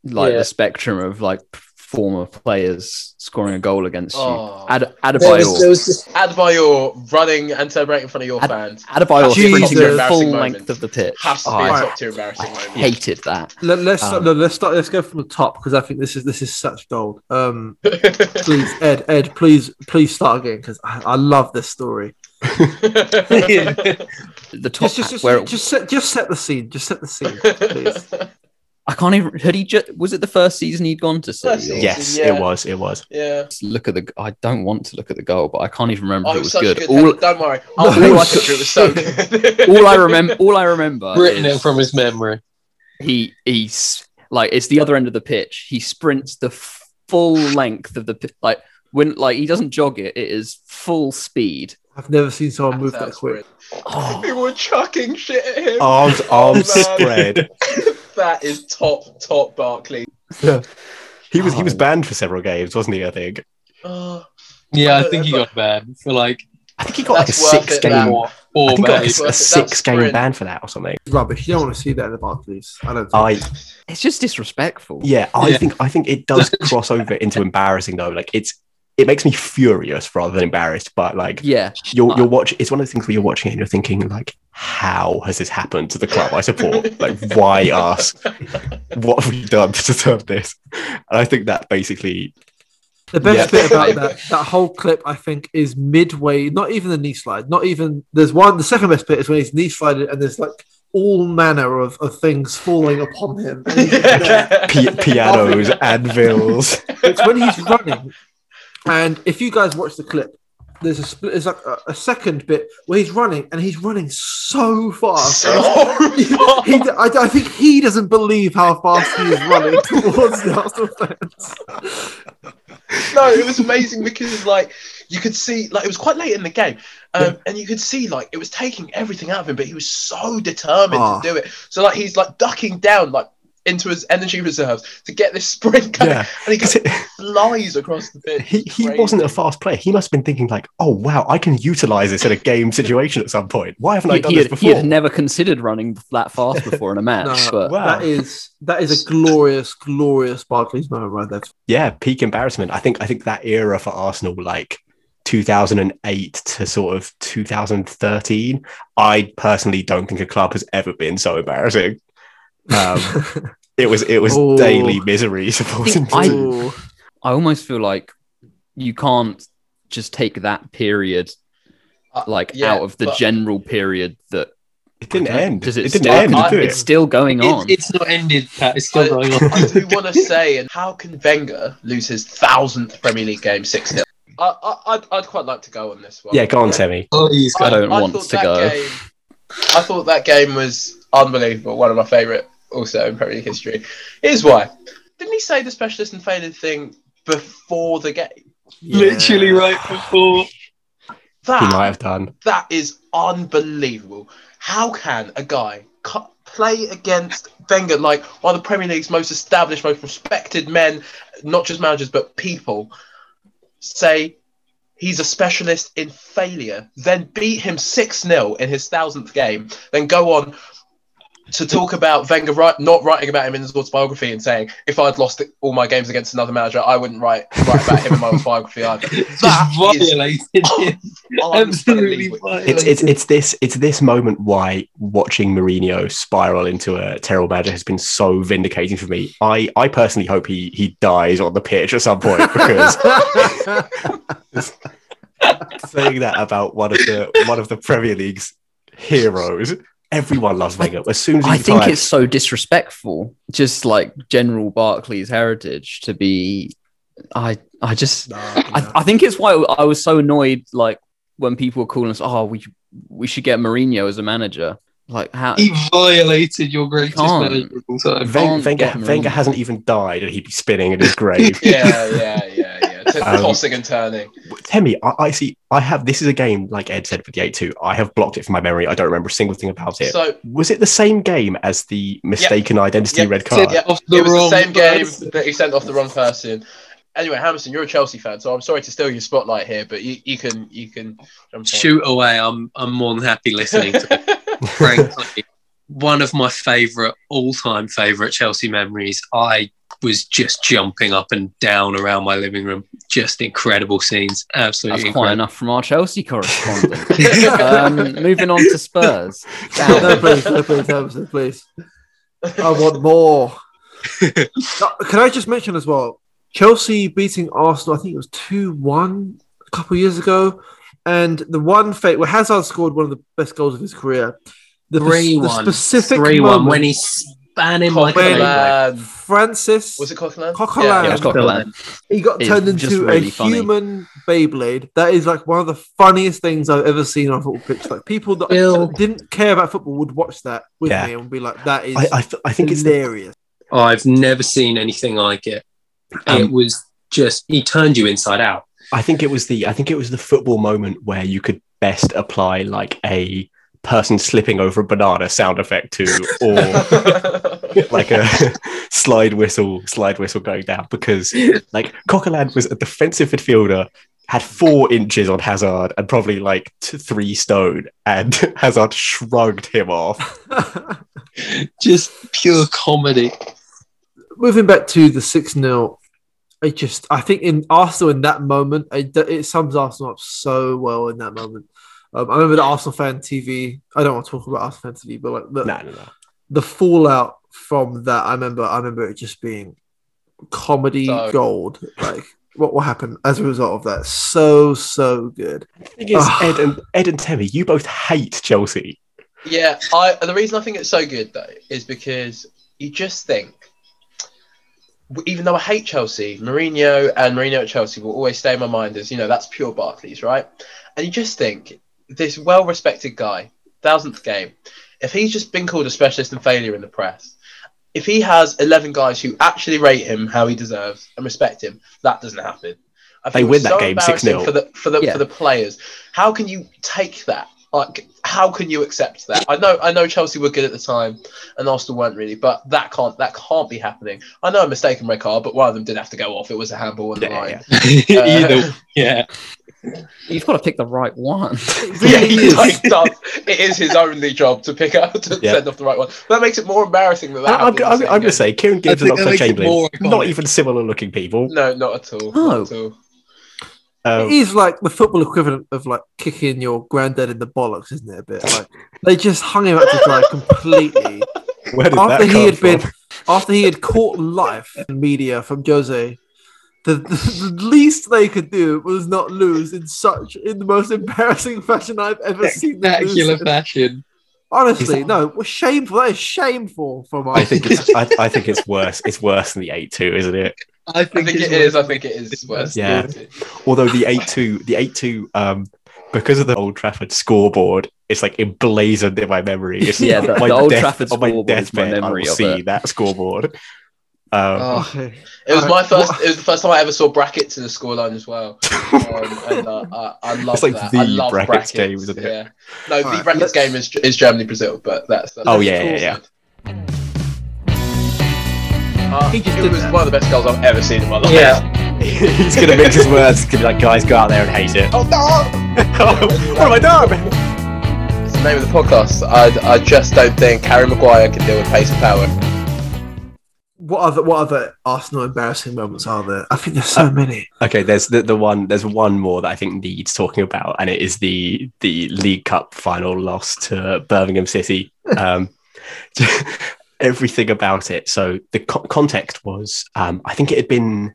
like Yeah. the spectrum of like former players scoring a goal against Oh. you. Ad- There was, Adebayor, there was just Adebayor running and celebrating in front of your Ad- fans Adebayor Jesus. sprinting the Embarrassing full moment. length of the pitch. has to Oh, be a I, top tier I embarrassing moment. hated that. Let, let's Um, no, let's start. Let's go from the top because I think this is this is such gold. Um, [LAUGHS] please, Ed, Ed, please, please start again because I, I love this story. [LAUGHS] The top Just, just, just, where just set, just set the scene. Just set the scene, please. [LAUGHS] I can't even. Had he just was it the first season he'd gone to First City? or- season. Yes, Yeah. it was. It was. yeah. Look at the. I don't want to look at the goal, but I can't even remember Oh, if it it was was good. good all. Don't worry. [LAUGHS] I'll No, all all I I could- it was so good. all I remember, all I remember, [LAUGHS] written is it from his memory. he he's like it's the other end of the pitch. He sprints the full length of the pi- like when like he doesn't jog it. It is full speed. I've never seen someone move that That's quick. Oh, [LAUGHS] People were chucking shit at him. Arms, Oh, arms spread. That is top, top Barkley. He was he was Oh. banned for several games, wasn't he? I think. Oh, Yeah, I think he got banned for like I think he got like a six game. that. four, I think got like a, a six game sprint. ban for that or something. Rubbish. You don't want to see that in the Barclays. I don't. Think. I it's just disrespectful. yeah, I Yeah. think I think it does [LAUGHS] cross over into embarrassing though. Like it's it makes me furious rather than embarrassed. But like yeah. you're uh. you're watching, it's one of those things where you're watching it and you're thinking like, how has this happened to the club I support? like, why [LAUGHS] us? What have we done to deserve this? And I think that basically, The best Yeah. bit about that that whole clip, I think, is midway. Not even the knee slide. Not even. There's one. The second best bit is when he's knee slided and there's like all manner of, of things falling upon him. And he's just pianos, [LAUGHS] anvils. it's when he's running. And if you guys watch the clip, there's a split. There's like a, a second bit where he's running and he's running so fast. So [LAUGHS] he, fast. he- I, I think he doesn't believe how fast he is running [LAUGHS] towards the Arsenal fans. no, it was amazing because like you could see like it was quite late in the game, um, and you could see like it was taking everything out of him, but he was so determined Ah. to do it. So like he's like ducking down like into his energy reserves to get this sprint going, Yeah. and he Because goes, it- flies across the pitch. he, he wasn't a fast player. He must have been thinking like, "Oh wow, I can utilize this in a game [LAUGHS] situation at some point. Why haven't I done he this had, he had never considered running that fast [LAUGHS] before in a match, No, but Wow. That is that is a glorious, glorious Barclays moment right there. yeah, peak embarrassment. I think I think that era for Arsenal, like 2008 to sort of 2013, I personally don't think a club has ever been so embarrassing. Um, [LAUGHS] it was it was Oh. daily misery [LAUGHS] supporting. I- I almost feel like you can't just take that period Uh, like yeah, out of the general period that it didn't end. Does it, it didn't still, end, I- it's still going on. It, it's not ended, Pat. It's still I, going on. I do want to say, and how can Wenger lose his thousandth Premier League game six 0 I, I, I'd, I'd quite like to go on this one. Yeah, go on, Temi. Please, I don't want thought to go. Game, I thought that game was unbelievable. One of my favourite, also in Premier League history. Here's why. Didn't he say the specialist and failed thing before the game? Literally right before. He might have done. that is unbelievable. How can a guy cu- play against Wenger, like one of the Premier League's most established, most respected men, not just managers but people, say he's a specialist in failure, then beat him 6 0 in his thousandth game, then go on to talk about Wenger write, not writing about him in his autobiography and saying, if I'd lost all my games against another manager, I wouldn't write, write about him in my [LAUGHS] autobiography either. That Just is violated. [LAUGHS] Oh, Absolutely violated. It's it's it's this it's this moment why watching Mourinho spiral into a terrible manager has been so vindicating for me. I I personally hope he he dies on the pitch at some point because [LAUGHS] saying that about one of the one of the Premier League's heroes, everyone loves Wenger. As soon as he I think retired- it's so disrespectful, just like general Barclays heritage to be. I I just I, I think it's why I was so annoyed like when people were calling us, oh, we we should get Mourinho as a manager. Like how He violated your greatest Can't. manager of all time. Wen- Wenger. Wenger hasn't even died, and he'd be spinning in his grave. [LAUGHS] yeah, yeah, yeah, yeah. T- [LAUGHS] Um, tossing and turning. Temi, I, I see. I have. This is a game, like Ed said with the eight two. I have blocked it from my memory. I don't remember a single thing about it. So was it the same game as the mistaken identity Yep. red card? yeah, Off the it was the wrong same game person. that he sent off the wrong person. Anyway, Hamilton, you're a Chelsea fan, so I'm sorry to steal your spotlight here, but you, you can you can jump on. Shoot away. I'm I'm more than happy listening to [LAUGHS] it. Frankly, one of my favourite, all-time favourite Chelsea memories. I was just jumping up and down around my living room. Just incredible scenes. Absolutely that's quite enough from our Chelsea correspondent. [LAUGHS] um, moving on to Spurs. no, please, no, please, Hammerson, please. I want more. Can I just mention as well? Chelsea beating Arsenal, I think it was 2 1 a couple of years ago. And the one fate where Hazard scored one of the best goals of his career. The, Three the one. specific Three moment one when he span him like a Beyblade. Francis Was it Coquelin? Coquelin. Yeah, Yeah, Coquelin. he got turned just into really a funny. human Beyblade. That is like one of the funniest things I've ever seen on a football pitch. Like people that Bill. didn't care about football would watch that with Yeah. me and be like, "That is I, I, th- I think it's the, hilarious." I've never seen anything like it. it Um, was just he turned you inside out. I think it was the I think it was the football moment where you could best apply like a person slipping over a banana sound effect to or [LAUGHS] like a [LAUGHS] slide whistle slide whistle going down because like Coquelin was a defensive midfielder had four inches on Hazard and probably like t- three stone and [LAUGHS] Hazard shrugged him off Just pure comedy. Moving back to the six 0 it just I think in Arsenal in that moment it, it sums Arsenal up so well in that moment. Um, I remember the Arsenal fan TV. I don't want to talk about Arsenal fan TV, but like the, no no no the fallout from that, I remember. I remember it just being comedy So- gold. Like what will happen as a result of that? So so good. the thing is Ah. Ed and Ed and Temi you both hate Chelsea Yeah, I the reason I think it's so good though is because you just think even though I hate Chelsea, Mourinho and Mourinho at Chelsea will always stay in my mind as you know that's pure Barclays, right? And you just think this well-respected guy, thousandth game, if he's just been called a specialist in failure in the press, if he has eleven guys who actually rate him how he deserves and respect him, that doesn't happen. I They win that so game 6-0. for the for the Yeah. for the players. How can you take that? Like, how can you accept that? I know, I know Chelsea were good at the time, and Arsenal weren't really, but that can't that can't be happening. I know a mistaken red card, but one of them did have to go off. It was a handball on the Yeah, line. yeah. [LAUGHS] Uh, Either, yeah. You've got to pick the right one. [LAUGHS] [LAUGHS] yeah, he like, [LAUGHS] does. It is his only job to pick up to Yeah. send off the right one. That makes it more embarrassing than that. I'm, I'm, I'm, going to say Kieran Gibbs I and think that Oxlade makes it Chamberlain, not even similar looking people. No, not at all. No. Not at all. Um, it is like the football equivalent of like kicking your granddad in the bollocks, isn't it? A bit like they just hung him out to dry completely where did after that he come had been after he had caught life in media from Jose. The, the, [LAUGHS] the least they could do was not lose in such in the most embarrassing fashion I've ever seen. them lose Spectacular in. fashion. Honestly, no, it was shameful. That is shameful from us. I think it's I, I think it's worse. It's worse than the eight two, isn't it? I I think, think it's it is. I think it is worse. Yeah. Although the eight two, the eight two, um, because of the Old Trafford scoreboard, it's like emblazoned in my memory. It's [LAUGHS] Yeah, the- my the Old death- Trafford on my scoreboard is my deathbed, I memory will of see it. that scoreboard. Um, Oh, [LAUGHS] it was my first. what- It was the first time I ever saw brackets in the scoreline as well. [LAUGHS] Um, and uh, I, I love It's like that. the I love brackets brackets, game, isn't it? Yeah. No, the Alright, brackets let's- game is is Germany Brazil, but that's. that's Oh, yeah, yeah, yeah. Uh, He just it did was that. one of the best goals I've ever seen in my life. Yeah. [LAUGHS] he's gonna mix his words. He's gonna be like, guys, go out there and hate it. Oh no! what have I done? It's the name of the podcast. I, I just don't think Harry Maguire can deal with pace and power. What other what other Arsenal embarrassing moments are there? I think there's so many. Okay, there's the, the one. There's one more that I think needs talking about, and it is the the League Cup final loss to Birmingham City. [LAUGHS] Um, [LAUGHS] everything about it. So the co- context was, um, I think it had been.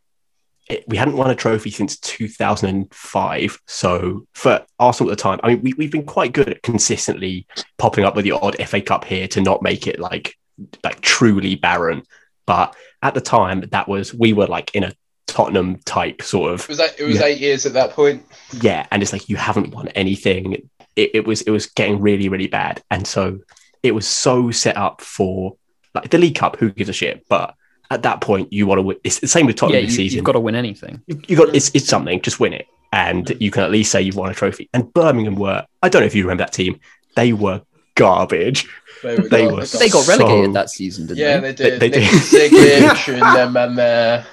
It, we hadn't won a trophy since 2005. So for Arsenal at the time, I mean, we, we've been quite good at consistently popping up with the odd FA Cup here to not make it like like truly barren. But at the time, that was we were like in a Tottenham type sort of It was eight, it was Yeah. eight years at that point. yeah and it's like you haven't won anything. It, it was it was getting really really bad. And so it was so set up for like the league cup who gives a shit? But at that point you want to win it's the same with yeah, Tottenham you, this season you've got to win anything. you, you got it's, it's something just win it. And you can at least say you've won a trophy. And Birmingham were I don't know if you remember that team they were garbage They, were They were they're They gone. got relegated So- that season, didn't Yeah, they? Yeah, they did. They- they did. Zigic and [LAUGHS] them and there.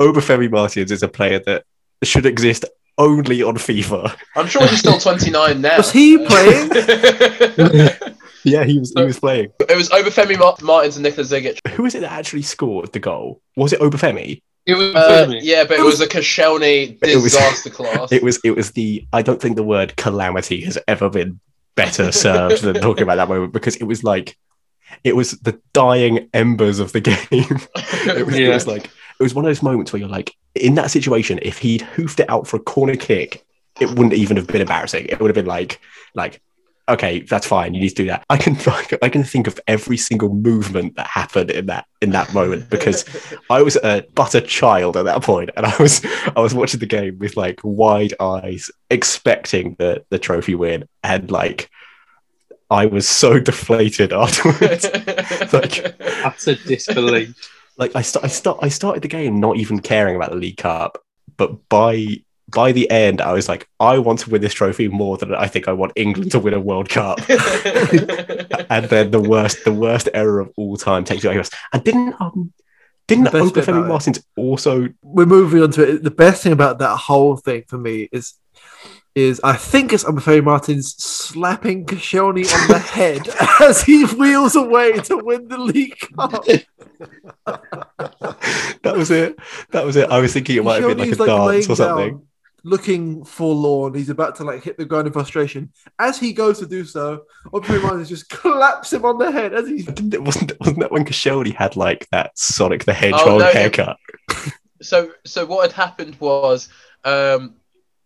Obafemi Martins is a player that should exist only on FIFA I'm sure he's still 29 now. Was he [LAUGHS] playing? [LAUGHS] yeah he was he was playing It was Obafemi Mar- Martins and Nikola Zigic. who was it that actually scored the goal was it Obafemi It was Uh, yeah, but it was a Koscielny It was- disaster class. It was it was the I don't think the word calamity has ever been better served than talking about that moment because it was like it was the dying embers of the [LAUGHS] game. it, was, it was like it was one of those moments where you're like in that situation if he'd hoofed it out for a corner kick it wouldn't even have been embarrassing. It would have been like like okay that's fine you need to do that. I can [LAUGHS] I can think of every single movement that happened in that in that moment because [LAUGHS] I was a but a child at that point, and I was I was watching the game with like wide eyes, expecting the the trophy win, and like I was so [LAUGHS] deflated afterwards. like Utter disbelief. like I st- I start I started the game not even caring about the League Cup, but by by the end I was like I want to win this trophy more than I think I want England to win a World Cup. [LAUGHS] and then the worst the worst error of all time takes you out. And didn't um didn't The best bit Obafemi about it- Martins also We're moving on to it. The best thing about that whole thing for me is is I think it's Obafemi Martins slapping Koscielny on the [LAUGHS] head as he wheels away to win the League Cup. [LAUGHS] that was it. That was it. I was thinking it might have been like a Koscielny's, dance or something. down, looking forlorn. He's about to like hit the ground in frustration. As he goes to do so, Obafemi Martins just claps him on the head as he's Didn't it wasn't wasn't that when Koscielny had like that Sonic the Hedgehog no, it- haircut? so so what had happened was um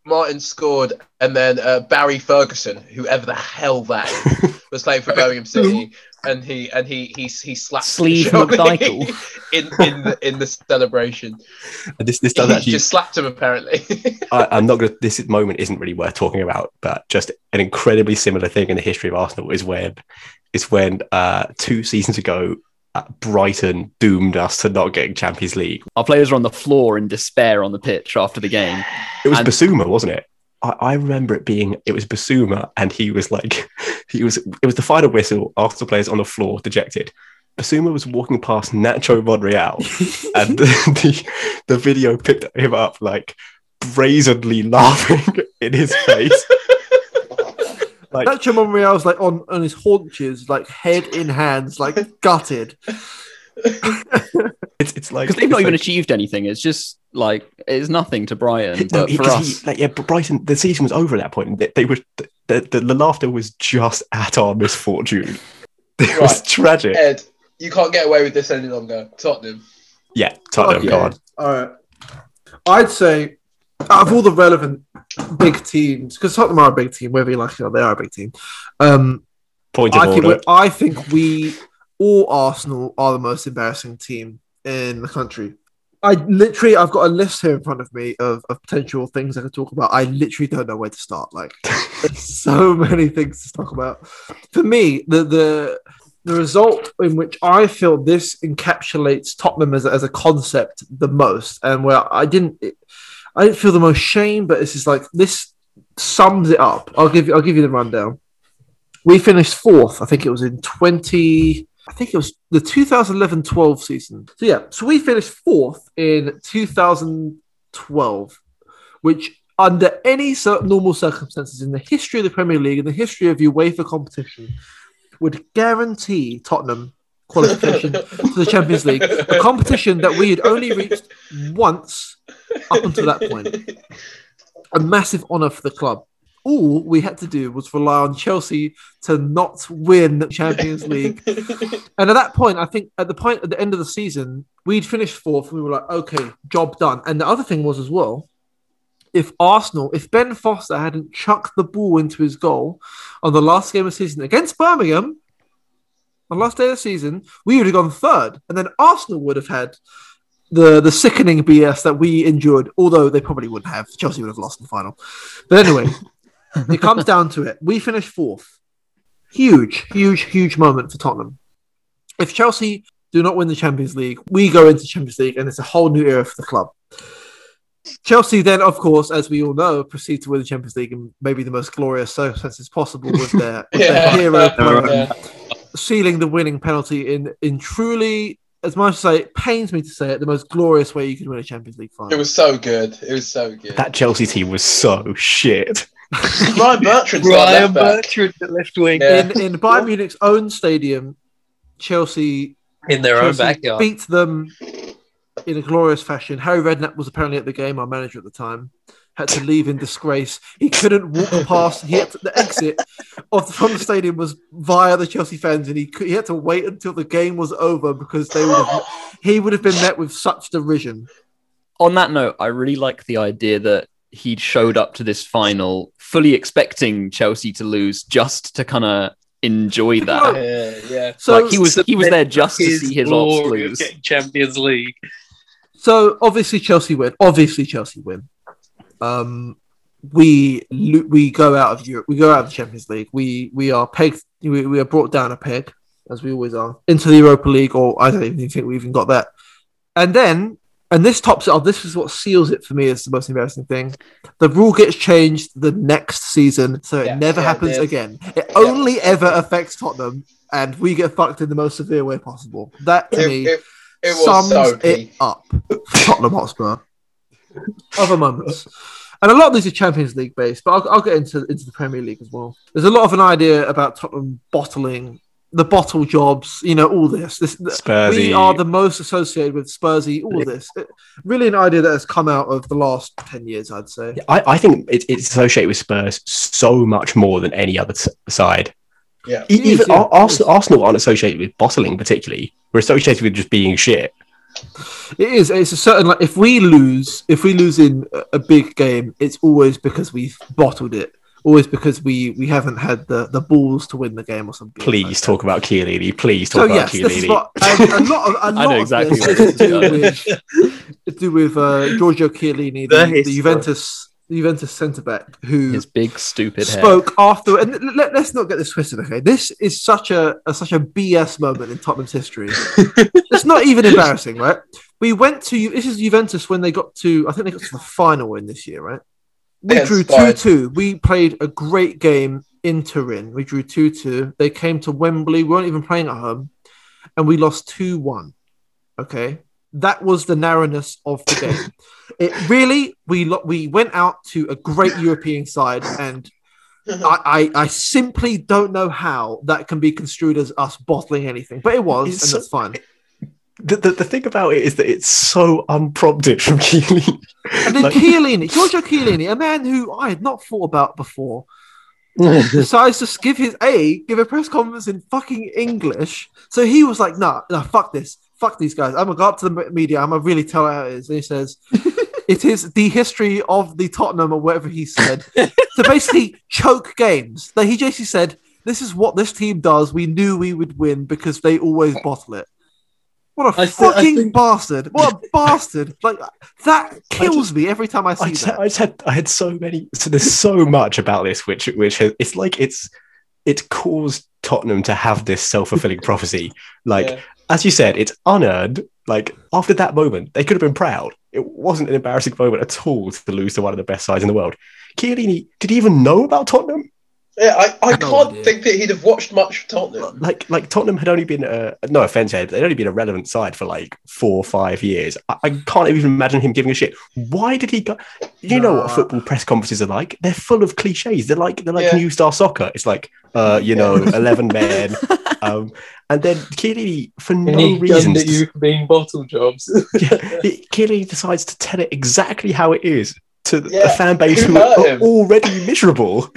Martin scored, and then uh, Barry Ferguson, whoever the hell that is, [LAUGHS] was playing for Birmingham City, and he and he he he slapped Sleeve Shelby McDykel. [LAUGHS] in in the in the celebration. And this this does He actually just slapped him apparently. I, [LAUGHS] I'm not gonna. This moment isn't really worth talking about, but just an incredibly similar thing in the history of Arsenal is when is when uh, two seasons ago, uh, Brighton doomed us to not getting Champions League. Our players were on the floor in despair on the pitch after the game. It was And- Bissouma, wasn't it? I, I remember it being it was Bissouma, and he was like, he was. It was the final whistle. Arsenal players on the floor, dejected. Bissouma was walking past Nacho Monreal, [LAUGHS] and the, the the video picked him up like brazenly laughing [LAUGHS] in his face. [LAUGHS] like Nacho Monreal's like on, on his haunches, like head in hands, like gutted. it's, it's like Because they've not it's even achieved anything. It's just like it's nothing to Brighton. No, But he- for 'cause us, he- like, yeah, but Brighton, the season was over at that point. They, they were the, the, the laughter was just at our misfortune. [LAUGHS] It was tragic. Ed, you can't get away with this any longer. Tottenham. Yeah, Tottenham, Okay. go on. All right. I'd say out of all the relevant big teams, because Tottenham are a big team, whether you like it or not, they are a big team. Um, Point of I order. we- I think we all Arsenal are the most embarrassing team in the country. I literally, I've got a list here in front of me of, of potential things I could talk about. I literally don't know where to start. Like, [LAUGHS] there's so many things to talk about. For me, the the the result in which I feel this encapsulates Tottenham as as a concept the most, and where I didn't, I didn't feel the most shame, but this is like this sums it up. I'll give you, I'll give you the rundown. We finished fourth. I think it was in twenty. I think it was the 2011-12 season. So yeah, so we finished fourth in 2012, which under any normal circumstances in the history of the Premier League, in the history of UEFA competition, would guarantee Tottenham qualification [LAUGHS] to the Champions League, a competition that we had only reached once up until that point. A massive honour for the club. All we had to do was rely on Chelsea to not win the Champions League. [LAUGHS] And at that point, I think at the point at the end of the season, we'd finished fourth. And we were like, okay, job done. And the other thing was as well, if Arsenal, if Ben Foster hadn't chucked the ball into his goal on the last game of the season against Birmingham, on the last day of the season, we would have gone third. And then Arsenal would have had the the sickening BS that we endured, although they probably wouldn't have. Chelsea would have lost in the final. But anyway, [LAUGHS] it comes down to it. We finish fourth. Huge, huge, huge moment for Tottenham. If Chelsea do not win the Champions League, we go into Champions League and it's a whole new era for the club. Chelsea then, of course, as we all know, proceed to win the Champions League in maybe the most glorious circumstances possible with their, with their hero player Yeah. sealing the winning penalty in in truly, as much as I, it pains me to say it, the most glorious way you could win a Champions League final. It was so good. It was so good. that Chelsea team was so shit. [LAUGHS] Ryan Bertrand. our Ryan left back. Bertrand at left wing Yeah. in in Bayern Munich's own stadium, Chelsea, in their own backyard. beat them in a glorious fashion. Harry Redknapp was apparently at the game, our manager at the time. Had to leave in disgrace. He couldn't walk past. He had to, the exit of the, from the stadium was via the Chelsea fans, and he could, he had to wait until the game was over because they would have he would have been met with such derision. on that note, I really like the idea that he showed up to this final fully expecting Chelsea to lose, just to kind of enjoy that. Yeah, yeah. So like he was, he was there just to see his ops lose. Champions League. So obviously Chelsea win. Obviously Chelsea win. Um, we we go out of Europe. We go out of the Champions League. We we are pegged. We, we are brought down a peg, as we always are, into the Europa League. Or I don't even think we even got that. And then, and this tops it off. This is what seals it for me. As the most embarrassing thing. The rule gets changed the next season, so it Yeah, never yeah, happens did. again. It only ever affects Tottenham, and we get fucked in the most severe way possible. That to It, me it, it was sums so it up. Tottenham Hotspur. Other moments. And a lot of these are Champions League based, but I'll, I'll get into, into the Premier League as well. There's a lot of an idea about Tottenham bottling the bottle jobs, you know, all this. this Spursy. we are the most associated with Spursy, all of this. It- really an idea that has come out of the last 10 years, I'd say. I, I think it, it's associated with Spurs so much more than any other s- side. Yeah. It is, Even yeah, Ar- it is. Arsenal, Arsenal aren't associated with bottling particularly. We're associated with just being shit. It is. It's a certain like if we lose, if we lose in a- a big game, it's always because we've bottled it. Always because we we haven't had the the balls to win the game or something. Please like that. talk about Chiellini. Please talk So about yes, this is Chiellini. what a, a lot of a I [LAUGHS] lot I know of exactly this what is to it do with to do with uh, Giorgio Chiellini, The the, the. Juventus the Juventus centre back who His big stupid head. spoke after. And let, us not get this twisted, okay? This is such a, a such a BS moment in Tottenham's history. [LAUGHS] it's not even embarrassing, right? We went to this is Juventus when they got to I think they got to the final in this year, right? We drew 2 2. We played a great game in Turin. We drew 2 2. They came to Wembley. We weren't even playing at home. And we lost 2 1. Okay. That was the narrowness of the game. [LAUGHS] it really, we lo- we went out to a great European side, and I, I, I simply don't know how that can be construed as us bottling anything, but it was, It's and so- that's fine. The, the, the thing about it is that it's so unprompted from [LAUGHS] Chiellini. And then Like- Chiellini, Giorgio Chiellini, a man who I had not thought about before, [LAUGHS] decides to give his a give a press conference in fucking English. So he was like, "Nah, nah, fuck this, fuck these guys. I'm gonna go up to the media. I'm gonna really tell how it is." And he says, [LAUGHS] "It is the history of the Tottenham or whatever he said to basically choke games." That he basically said, "This is what this team does. We knew we would win because they always bottle it." What a I fucking think- bastard! What a [LAUGHS] bastard! Like that kills me every time I see I just, that. I just had I had so many. So there's so much about this, which which has, it's like it's it's caused Tottenham to have this self fulfilling [LAUGHS] prophecy. Like Yeah. as you said, it's unearned. Like after that moment, they could have been proud. It wasn't an embarrassing moment at all to lose to one of the best sides in the world. Chiellini, did he even know about Tottenham? Yeah, I, I No can't idea. think that he'd have watched much of Tottenham. Like like Tottenham had only been uh, no offense, Ed, they'd only been a relevant side for like four or five years. I, I can't even imagine him giving a shit. Why did he go? You know what football press conferences are like? They're full of cliches. They're like they're like Yeah. new star soccer. It's like uh, you know, [LAUGHS] eleven men. Um, and then Chiellini, for no Any gun reasons, that you being bottle jobs. [LAUGHS] yeah, [LAUGHS] Chiellini decides to tell it exactly how it is to Yeah, a fan base who who are him? already miserable.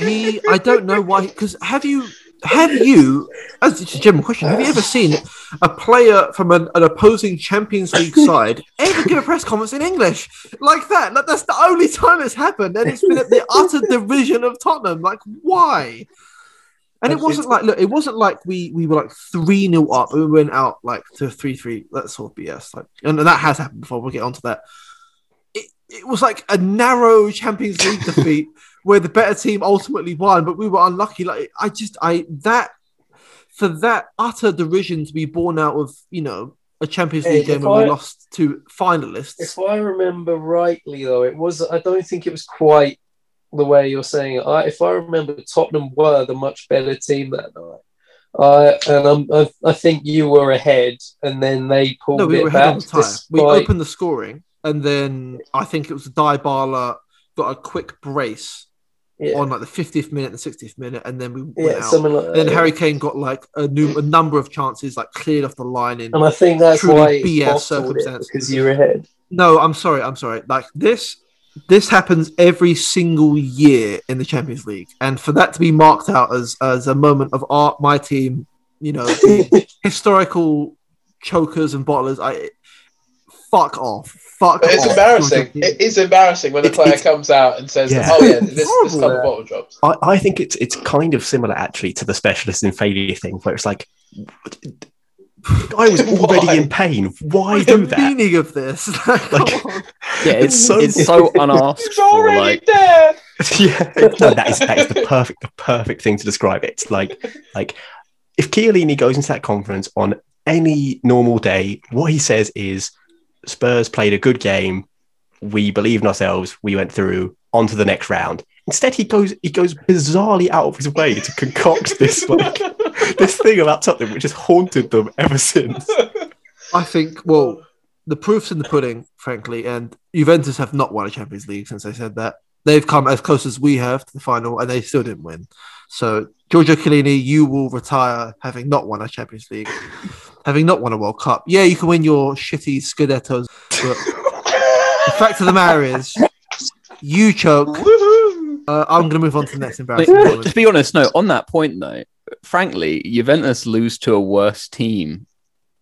He i don't know why because have you have you as it's a general question have you ever seen a player from an, an opposing champions league side ever give a press conference in english? Like that like, that's the only time it's happened and it's been at the utter division of tottenham like why? And it wasn't like look it wasn't like we we were like 3 nil up we went out like to 3-3 that's sort of bs like and that has happened before we'll get onto that it, it was like a narrow champions league defeat [LAUGHS] where the better team ultimately won, but we were unlucky. Like I just I that for that utter derision to be born out of you know a Champions Hey, League game if when we lost to finalists. If I remember rightly, though, it was. I don't think it was quite the way you're saying it. I, if I remember, Tottenham were the much better team that night. I and I'm, I, I think you were ahead, and then they pulled no, we it were ahead back. on the time. We opened the scoring, and then I think it was Dybala got a quick brace yeah, on like the 50th minute and 60th minute, and then we went yeah, out. like And then that. Harry Kane got like a new a number of chances like cleared off the line in and I think that's why BS circumstances. because you were ahead. No, I'm sorry. I'm sorry. Like this, this happens every single year in the Champions League, and for that to be marked out as as a moment of art, my team, you know, [LAUGHS] historical chokers and bottlers, I fuck off, fuck But it's off. embarrassing. It is embarrassing when the It- player comes out and says, Yeah. "Oh yeah, this this Horrible. couple bottle drops." I, I think it's it's kind of similar actually to the specialist in failure thing, where it's like I was [LAUGHS] already Why? in pain. Why What's do the that? meaning of this? [LAUGHS] Like, Like- Yeah, it's It's so so- it's so [LAUGHS] unasked It's for. already Like, there. yeah, no, that is that is the perfect the perfect thing to describe it. It's like like if Chiellini goes into that conference on any normal day, what he says is Spurs played a good game. We believe in ourselves. We went through on to the next round. Instead, he goes he goes bizarrely out of his way to concoct [LAUGHS] this like this thing about Tottenham, which has haunted them ever since. I think. Well, the proof's in the pudding, frankly, and Juventus have not won a Champions League since they said that. They've come as close as we have to the final, and they still didn't win. So, Giorgio Chiellini, you will retire having not won a Champions League, having not won a World Cup. Yeah, you can win your shitty Scudettos, but the fact of the matter is, you choke. Uh, I'm going to move on to the next embarrassing But moment. to be honest, no. On that point, though, frankly, Juventus lose to a worse team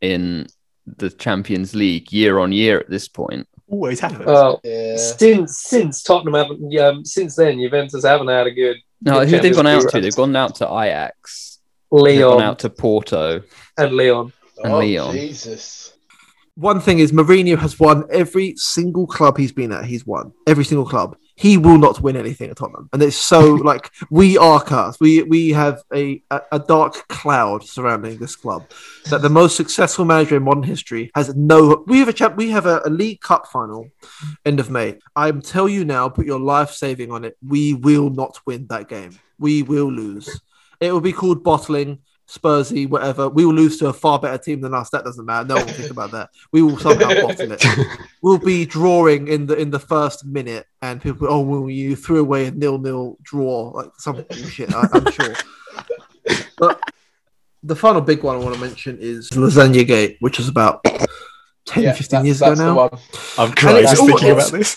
in the Champions League year on year at this point. Always happens. Well, Yeah. since since Tottenham haven't, um, since then Juventus haven't had a good. No, good who they've Champions gone out to? They've gone out to Ajax. They've gone Leon out to Porto. and Leon. And oh, Leon. Jesus. One thing is, Mourinho has won every single club he's been at. He's won every single club. He will not win anything at Tottenham, and it's so [LAUGHS] like we are cursed. We we have a, a a dark cloud surrounding this club. That the most successful manager in modern history has no. We have a champ. We have a, a League Cup final, end of May. I'm tell you now, put your life saving on it. We will not win that game. We will lose. It will be called bottling. Spursy, whatever. We will lose to a far better team than us. That doesn't matter. No one will think about that. We will somehow [LAUGHS] bottle it. We'll be drawing in the in the first minute, and people, go, oh, well, you threw away a nil nil draw, like some shit. I, I'm sure. But the final big one I want to mention is Lasagna Gate, which was about 10, Yeah, 15 that- years ago that's the now. one. I'm it's crying just all- thinking about this.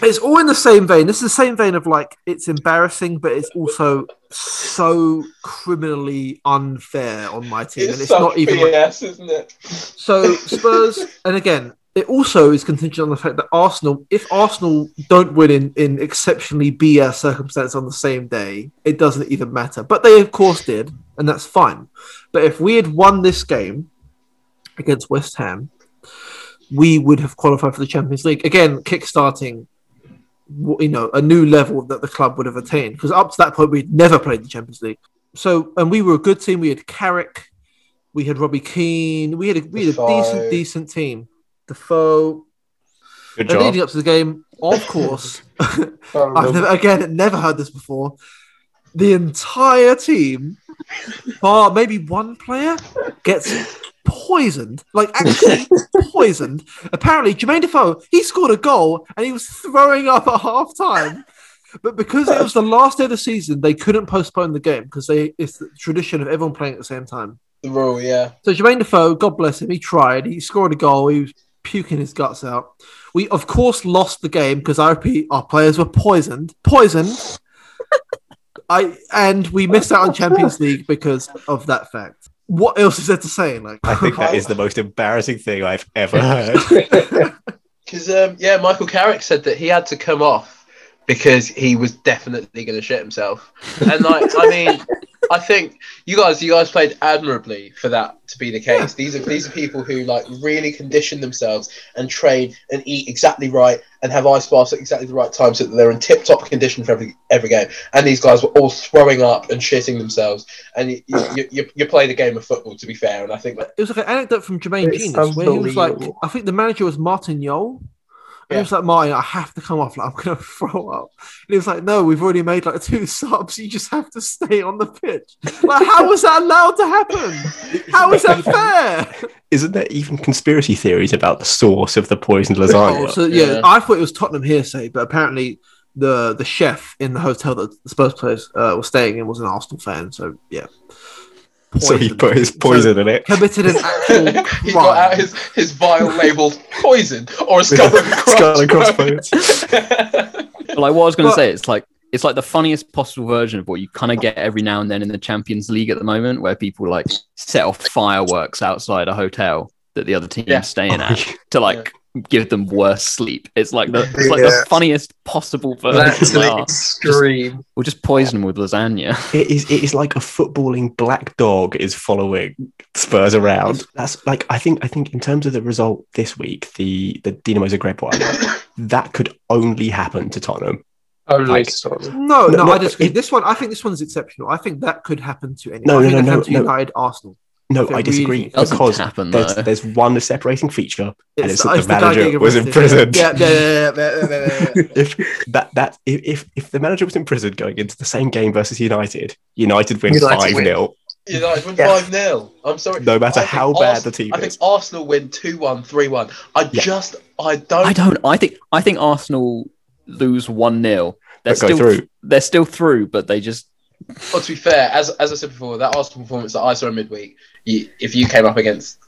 It's all in the same vein. This is the same vein of like it's embarrassing, but it's also so criminally unfair on my team, It's, and it's not even. like- BS, isn't it? So Spurs, [LAUGHS] and again, it also is contingent on the fact that Arsenal, if Arsenal don't win in, in exceptionally BS circumstances on the same day, it doesn't even matter. But they, of course, did, and that's fine. But if we had won this game against West Ham, we would have qualified for the Champions League again, kickstarting. W- You know, a new level that the club would have attained because up to that point we'd never played the Champions League. So, and we were a good team. We had Carrick, we had Robbie Keane, we had a, we had a decent, decent team. Defoe. Good And job. leading up to the game, of course, [LAUGHS] I've never, again never heard this before. The entire team, bar maybe one player, gets poisoned. Like [LAUGHS] actually poisoned. Apparently, Jermaine Defoe he scored a goal and he was throwing up at half time. But because it was the last day of the season, they couldn't postpone the game because they it's the tradition of everyone playing at the same time. The rule, yeah. So Jermaine Defoe, God bless him, he tried. He scored a goal. He was puking his guts out. We of course lost the game because I repeat, our players were poisoned. Poisoned. [LAUGHS] I and we missed out on Champions League because of that fact. What else is there to say? Like I think that is [LAUGHS] the most embarrassing thing I've ever heard. [LAUGHS] Because um, yeah, Michael Carrick said that he had to come off because he was definitely going to shit himself. And like, I mean, I think you guys, you guys played admirably for that to be the case. These are these are people who like really condition themselves and train and eat exactly right and have ice baths at exactly the right time so that they're in tip top condition for every every game. And these guys were all throwing up and shitting themselves. And you you, you, you played a game of football to be fair. And I think that it was like an anecdote from Jermaine Jenas where he was like. I think the manager was Martin Jol. And Yeah. he was like, Martin, I have to come off. Like, I'm going [LAUGHS] to throw up. And he was like, No, we've already made like two subs. You just have to stay on the pitch. Like, how was that allowed to happen? How is that [LAUGHS] fair? Isn't there even conspiracy theories about the source of the poisoned lasagna? Oh, so yeah, Yeah. I thought it was Tottenham hearsay, but apparently the the chef in the hotel that the Spurs players uh, were staying in was an Arsenal fan. So yeah, so he put his So poison in it. committed an [LAUGHS] actual he got out his his vial labeled poison or a skull and [LAUGHS] Skull and crossbones. But like what I was going to say, it's like it's like the funniest possible version of what you kind of get every now and then in the Champions League at the moment, where people like set off fireworks outside a hotel that the other team Yeah. staying at [LAUGHS] to like give them worse sleep. It's like the it's like Yeah. the funniest possible That's version. an Like, extreme. We'll just poison them with lasagna. [LAUGHS] It is it is like a footballing black dog is following Spurs around. That's like I think I think in terms of the result this week, the the Dinamo Zagreb one, that could only happen to Tottenham. Only Like- Tottenham. No, no, No, I disagree. it- This one, I think this one's exceptional. I think that could happen to anyone. No, I no, think no, that no, happened to no. Arsenal. No, I disagree really doesn't because happen, there's, there's one separating feature, and it's, It's, that it's the the manager was arrested. imprisoned. Yeah, yeah, yeah, yeah, yeah, yeah, yeah, yeah. [LAUGHS] if that that if, if if the manager was in prison going into the same game versus United, United win United five win. 0 United win Yeah. 5 0. I'm sorry. No matter I think how bad Ars- the team I think. Arsenal win 2 1, 3 1. I Yeah. just, I don't. I don't. I think. I think Arsenal lose one 0 They're still through. They're still through, but they just Well, to be fair, as, as I said before, that Arsenal performance that I saw in midweek, you, if you came up against.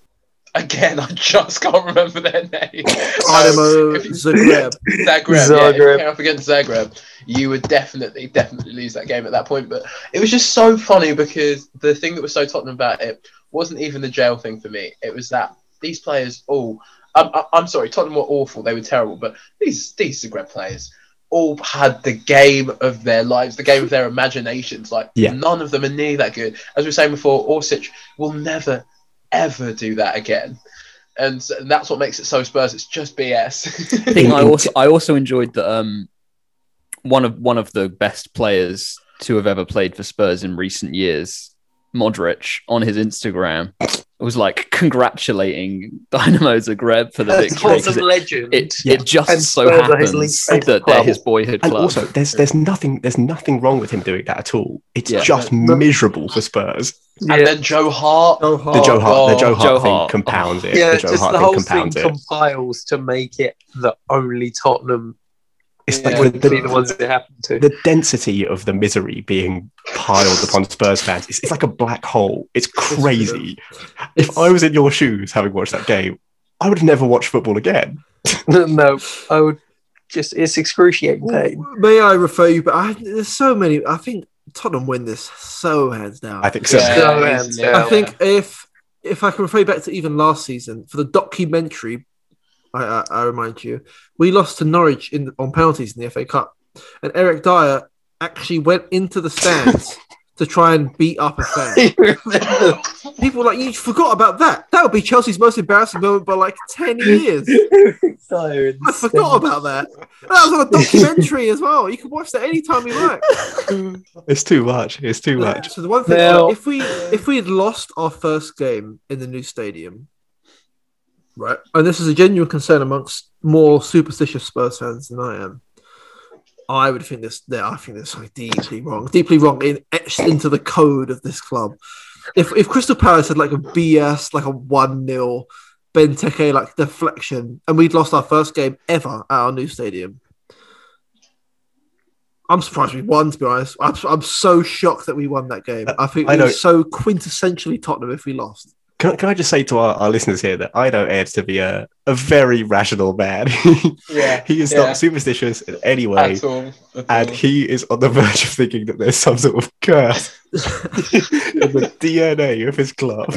Again, [LAUGHS] I just can't remember their name. [LAUGHS] Dynamo if you- [LAUGHS] Zagreb. Zagreb, yeah. If you Zagreb. came up against Zagreb, you would definitely, definitely lose that game at that point. But it was just so funny because the thing that was so Tottenham about it wasn't even the jail thing for me. It was that these players all. I'm, I'm- I'm sorry, Tottenham were awful. They were terrible, but these these Zagreb players all had the game of their lives, the game of their imaginations. Like Yeah. none of them are nearly that good. As we were saying before, Orsic will never ever do that again. And, and that's what makes it so Spurs. It's just BS. [LAUGHS] I think I also I also enjoyed that um one of one of the best players to have ever played for Spurs in recent years, Modric, on his Instagram was like congratulating [LAUGHS] Dynamo Zagreb for the victory. 'cause Tottenham It, legend. it, Yeah. it just And so Spurs are his least happens that they're club. his boyhood And club. also, there's there's nothing there's nothing wrong with him doing that at all. It's Yeah. just No. miserable for Spurs. and then Joe Hart. Joe The Hart. Joe Hart, the Joe Hart Joe thing Hart. compounds it. yeah, the Joe just Hart the whole thing compounds it. compiles to make it the only Tottenham It's Yeah. like would the, the ones it happened to. the density of the misery being piled upon Spurs fans. It's, it's like a black hole. It's crazy. If I was in your shoes having watched that game, I would never watch football again. [LAUGHS] no, I would just it's excruciating pain. May I refer you? But I, there's so many. I think Tottenham win this so hands down. I think so. Yeah, So hands yeah. I think if if I can refer you back to even last season for the documentary, I, I, I remind you, we lost to Norwich in on penalties in the FA Cup, and Eric Dier actually went into the stands [LAUGHS] to try and beat up a [LAUGHS] fan. People were like you forgot about that. That would be Chelsea's most embarrassing moment by like ten years. [LAUGHS] I forgot about that. That was on a documentary as well. You can watch that anytime you like. It's too much. It's too much. So the one thing, Now- if we if we had lost our first game in the new stadium, right, and this is a genuine concern amongst more superstitious Spurs fans than I am, I would think this. That I think this something deeply wrong, deeply wrong, in, etched into the code of this club. If if Crystal Palace had like a BS, like a one 0 Benteke like deflection, and we'd lost our first game ever at our new stadium. I'm surprised we won. To be honest, I'm, I'm so shocked that we won that game. I think I it know- was so quintessentially Tottenham if we lost. Can, I- can I just say to our, our listeners here that I know Ed to be a, a very rational man. [LAUGHS] Yeah, he is yeah. not superstitious in any way. At all. At and all. he is on the verge of thinking that there's some sort of curse [LAUGHS] in the DNA of his club.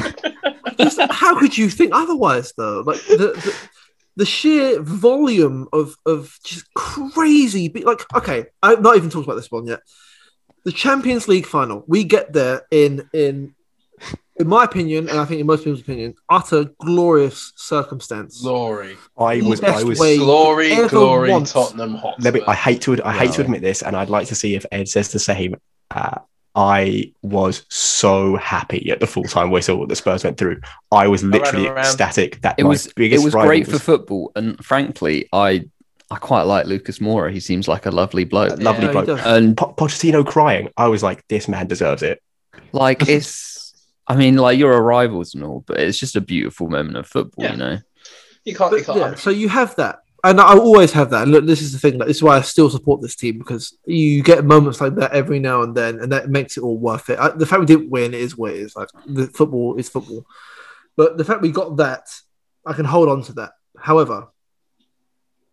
Just, how could you think otherwise, though? Like the, the, the sheer volume of of just crazy. be- Like, okay, I've not even talked about this one yet. The Champions League final. We get there in in in my opinion, and I think in most people's opinion, utter glorious circumstance. Glory. I was, I was. way- Glory, glory, want. Tottenham Hotspur. Let me, I hate to, I hate to admit this, and I'd like to see if Ed says the same. Uh, I was so happy at the full time whistle that the Spurs went through. I was literally around. ecstatic that it my was it was rival great for football, and frankly, I I quite like Lucas Moura. He seems like a lovely bloke. a lovely Yeah, bloke. And Po- Pochettino crying. I was like, this man deserves it. like [LAUGHS] it's I mean, like you're a rivals and all, but it's just a beautiful moment of football, Yeah. you know. you can't. You can't yeah, so you have that, and I always have that. And look, this is the thing. Like, this is why I still support this team because you get moments like that every now and then, and that makes it all worth it. I, the fact we didn't win is what it is. Like the football is football, but the fact we got that, I can hold on to that. However,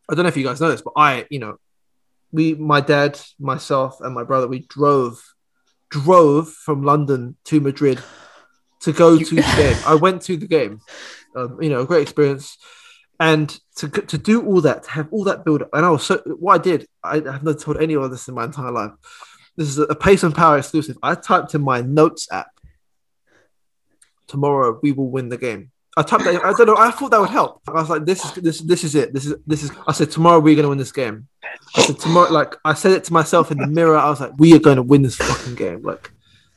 I don't know if you guys know this, but I, you know, we, my dad, myself, and my brother, we drove, drove from London to Madrid to go to the game. I went to the game. Um, you know, a great experience and to to do all that, to have all that build up, and I was so what I did, I have not told anyone this in my entire life. This is a Pace and Power exclusive. I typed in my notes app. Tomorrow we will win the game. I typed that. in- I don't know. I thought that would help. I was like, this is this this is it. This is this is. I said tomorrow we're going to win this game. I said tomorrow, like I said it to myself in the mirror. I was like, we are going to win this fucking game. Like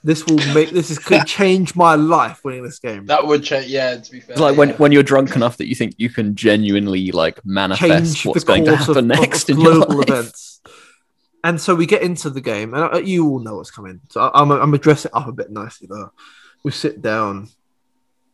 this will make this is could [LAUGHS] change my life winning this game. That would change. Yeah, to be fair. It's like when, yeah. when you're drunk enough that you think you can genuinely like manifest change what's going to course happen of, next of in your global life. events. And so we get into the game, and uh, you all know what's coming. So I- I'm I'm gonna dress it up a bit nicely though. We sit down.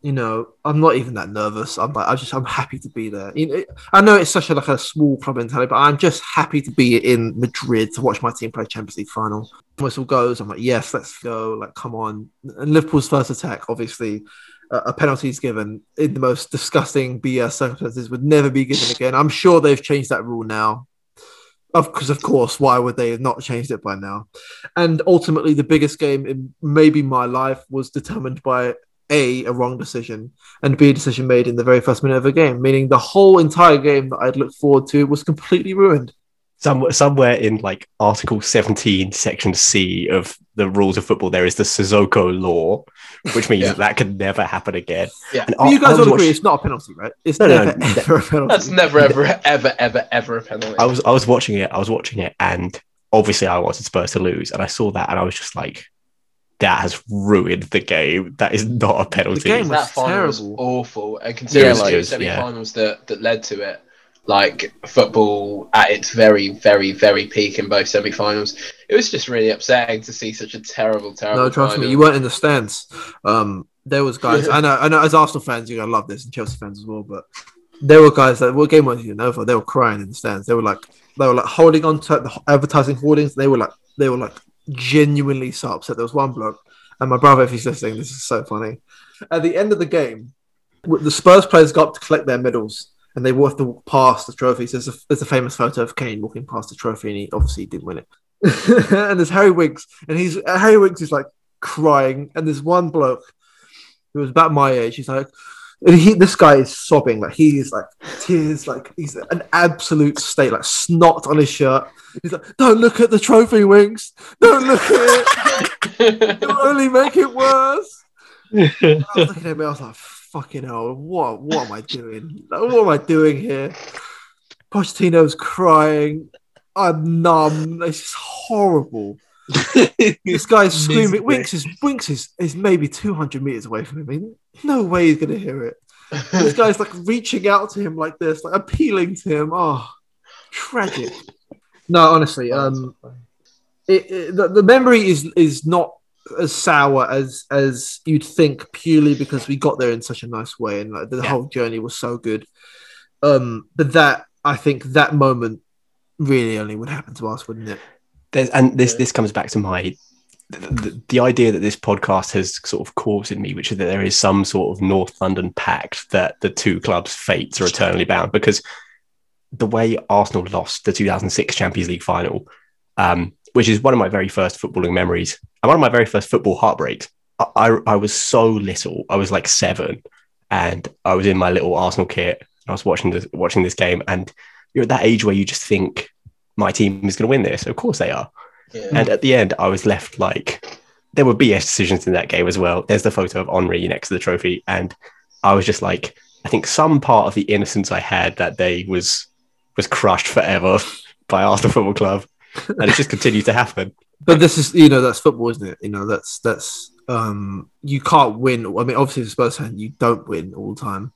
You know, I'm not even that nervous. I'm like, I just, I'm happy to be there. You know, I know it's such a like a small club mentality, but I'm just happy to be in Madrid to watch my team play Champions League final. Whistle goes. I'm like, yes, let's go. Like, come on. And Liverpool's first attack, obviously, uh, a penalty is given in the most disgusting BS circumstances would never be given again. I'm sure they've changed that rule now. Of because of course, why would they have not changed it by now? And ultimately, the biggest game in maybe my life was determined by a a wrong decision and b a decision made in the very first minute of a game, meaning the whole entire game that I'd looked forward to was completely ruined. Some, somewhere in like Article 17, Section C of the rules of football, there is the Sissoko law, which means Yeah. that that could never happen again. Yeah. And But you guys I was watch- agree it's not a penalty, right? It's No, no, never no. [LAUGHS] ever a penalty. That's never, ever, ever, ever, ever a penalty. I was I was watching it. I was watching it, and obviously I wanted Spurs to lose, and I saw that, and I was just like, "That has ruined the game. That is not a penalty." The game was that final was terrible. awful, and considering Yeah, like- the two semi-finals that that led to it, like football at its very, very, very peak in both semi-finals, it was just really upsetting to see such a terrible, terrible. No, trust me, you weren't in the stands. Um, there was guys. [LAUGHS] I know, I know. As Arsenal fans, you're gonna love this, and Chelsea fans as well. But there were guys that what game was you know over. They were crying in the stands. They were like, they were like holding on to the advertising hoardings. They were like, they were like genuinely so upset. There was one bloke, and my brother, if he's listening, this is so funny. At the end of the game, the Spurs players got up to collect their medals, and they walked to past the trophies. There's a, there's a famous photo of Kane walking past the trophy, and he obviously didn't win it. [LAUGHS] and there's Harry Winks, and he's Harry Winks is like crying, and there's one bloke who was about my age. He's like, he, this guy is sobbing, like he is like tears, like he's an absolute state, like snot on his shirt. He's like, "Don't look at the trophy, Winks. Don't look at it. It'll only make it worse." I was looking at me, I was like, "Fucking hell! What? What am I doing? Like, what am I doing here?" Pochettino's crying. I'm numb. It's just horrible. This guy's screaming. Winks is Winks is, is maybe 200 meters away from him. I mean, no way he's gonna hear it. This [LAUGHS] guy's like reaching out to him like this, like appealing to him. Oh, tragic. No, honestly, um, it, it, the, the memory is is not as sour as as you'd think purely because we got there in such a nice way and like the Yeah. whole journey was so good. Um, but that I think that moment really only would happen to us, wouldn't it? There's, and this this comes back to my the, the, idea that this podcast has sort of caused in me, which is that there is some sort of North London pact that the two clubs' fates are eternally bound. Because the way Arsenal lost the 2006 Champions League final, um, which is one of my very first footballing memories, and one of my very first football heartbreaks. I, I, I was so little. I was like seven, and I was in my little Arsenal kit. And I was watching this watching this game, and you're at that age where you just think my team is going to win this. Of course they are. Yeah. And at the end, I was left like there were BS decisions in that game as well. There's the photo of Henri next to the trophy, and I was just like, I think some part of the innocence I had that day was was crushed forever [LAUGHS] by Arsenal Football Club, and it just continues to happen. But this is you know that's football, isn't it? You know that's that's um you can't win. I mean, obviously, as a Spurs fan, you don't win all the time.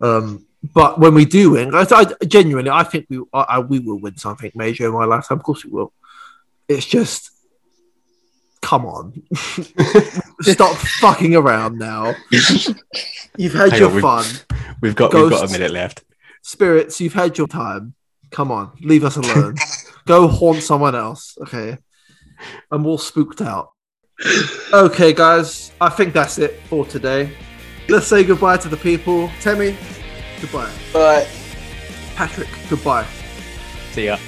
Um, but when we do win, I, I genuinely, I think we I, I, we will win something major in my lifetime. Of course, we will. It's just, come on, [LAUGHS] stop [LAUGHS] fucking around now. You've had Hang your on, fun, We've got we've got a minute left. spirits. You've had your time. Come on, leave us alone. [LAUGHS] Go haunt someone else. Okay, I'm all spooked out. Okay, guys, I think that's it for today. Let's say goodbye to the people. Temi, goodbye. But Patrick, goodbye. See ya.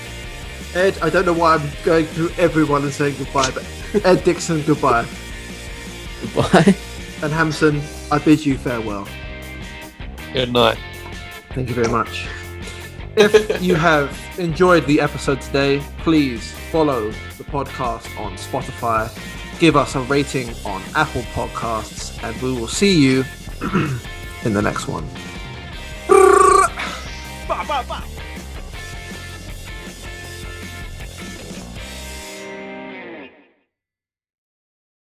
Ed, I don't know why I'm going through everyone and saying goodbye, but Ed Dixon, goodbye. Bye. [LAUGHS] And Hammerson, I bid you farewell. Good night. Thank you very much. If you have enjoyed the episode today, please follow the podcast on Spotify, give us a rating on Apple Podcasts, and we will see you [CLEARS THROAT] in the next one. 爸爸爸。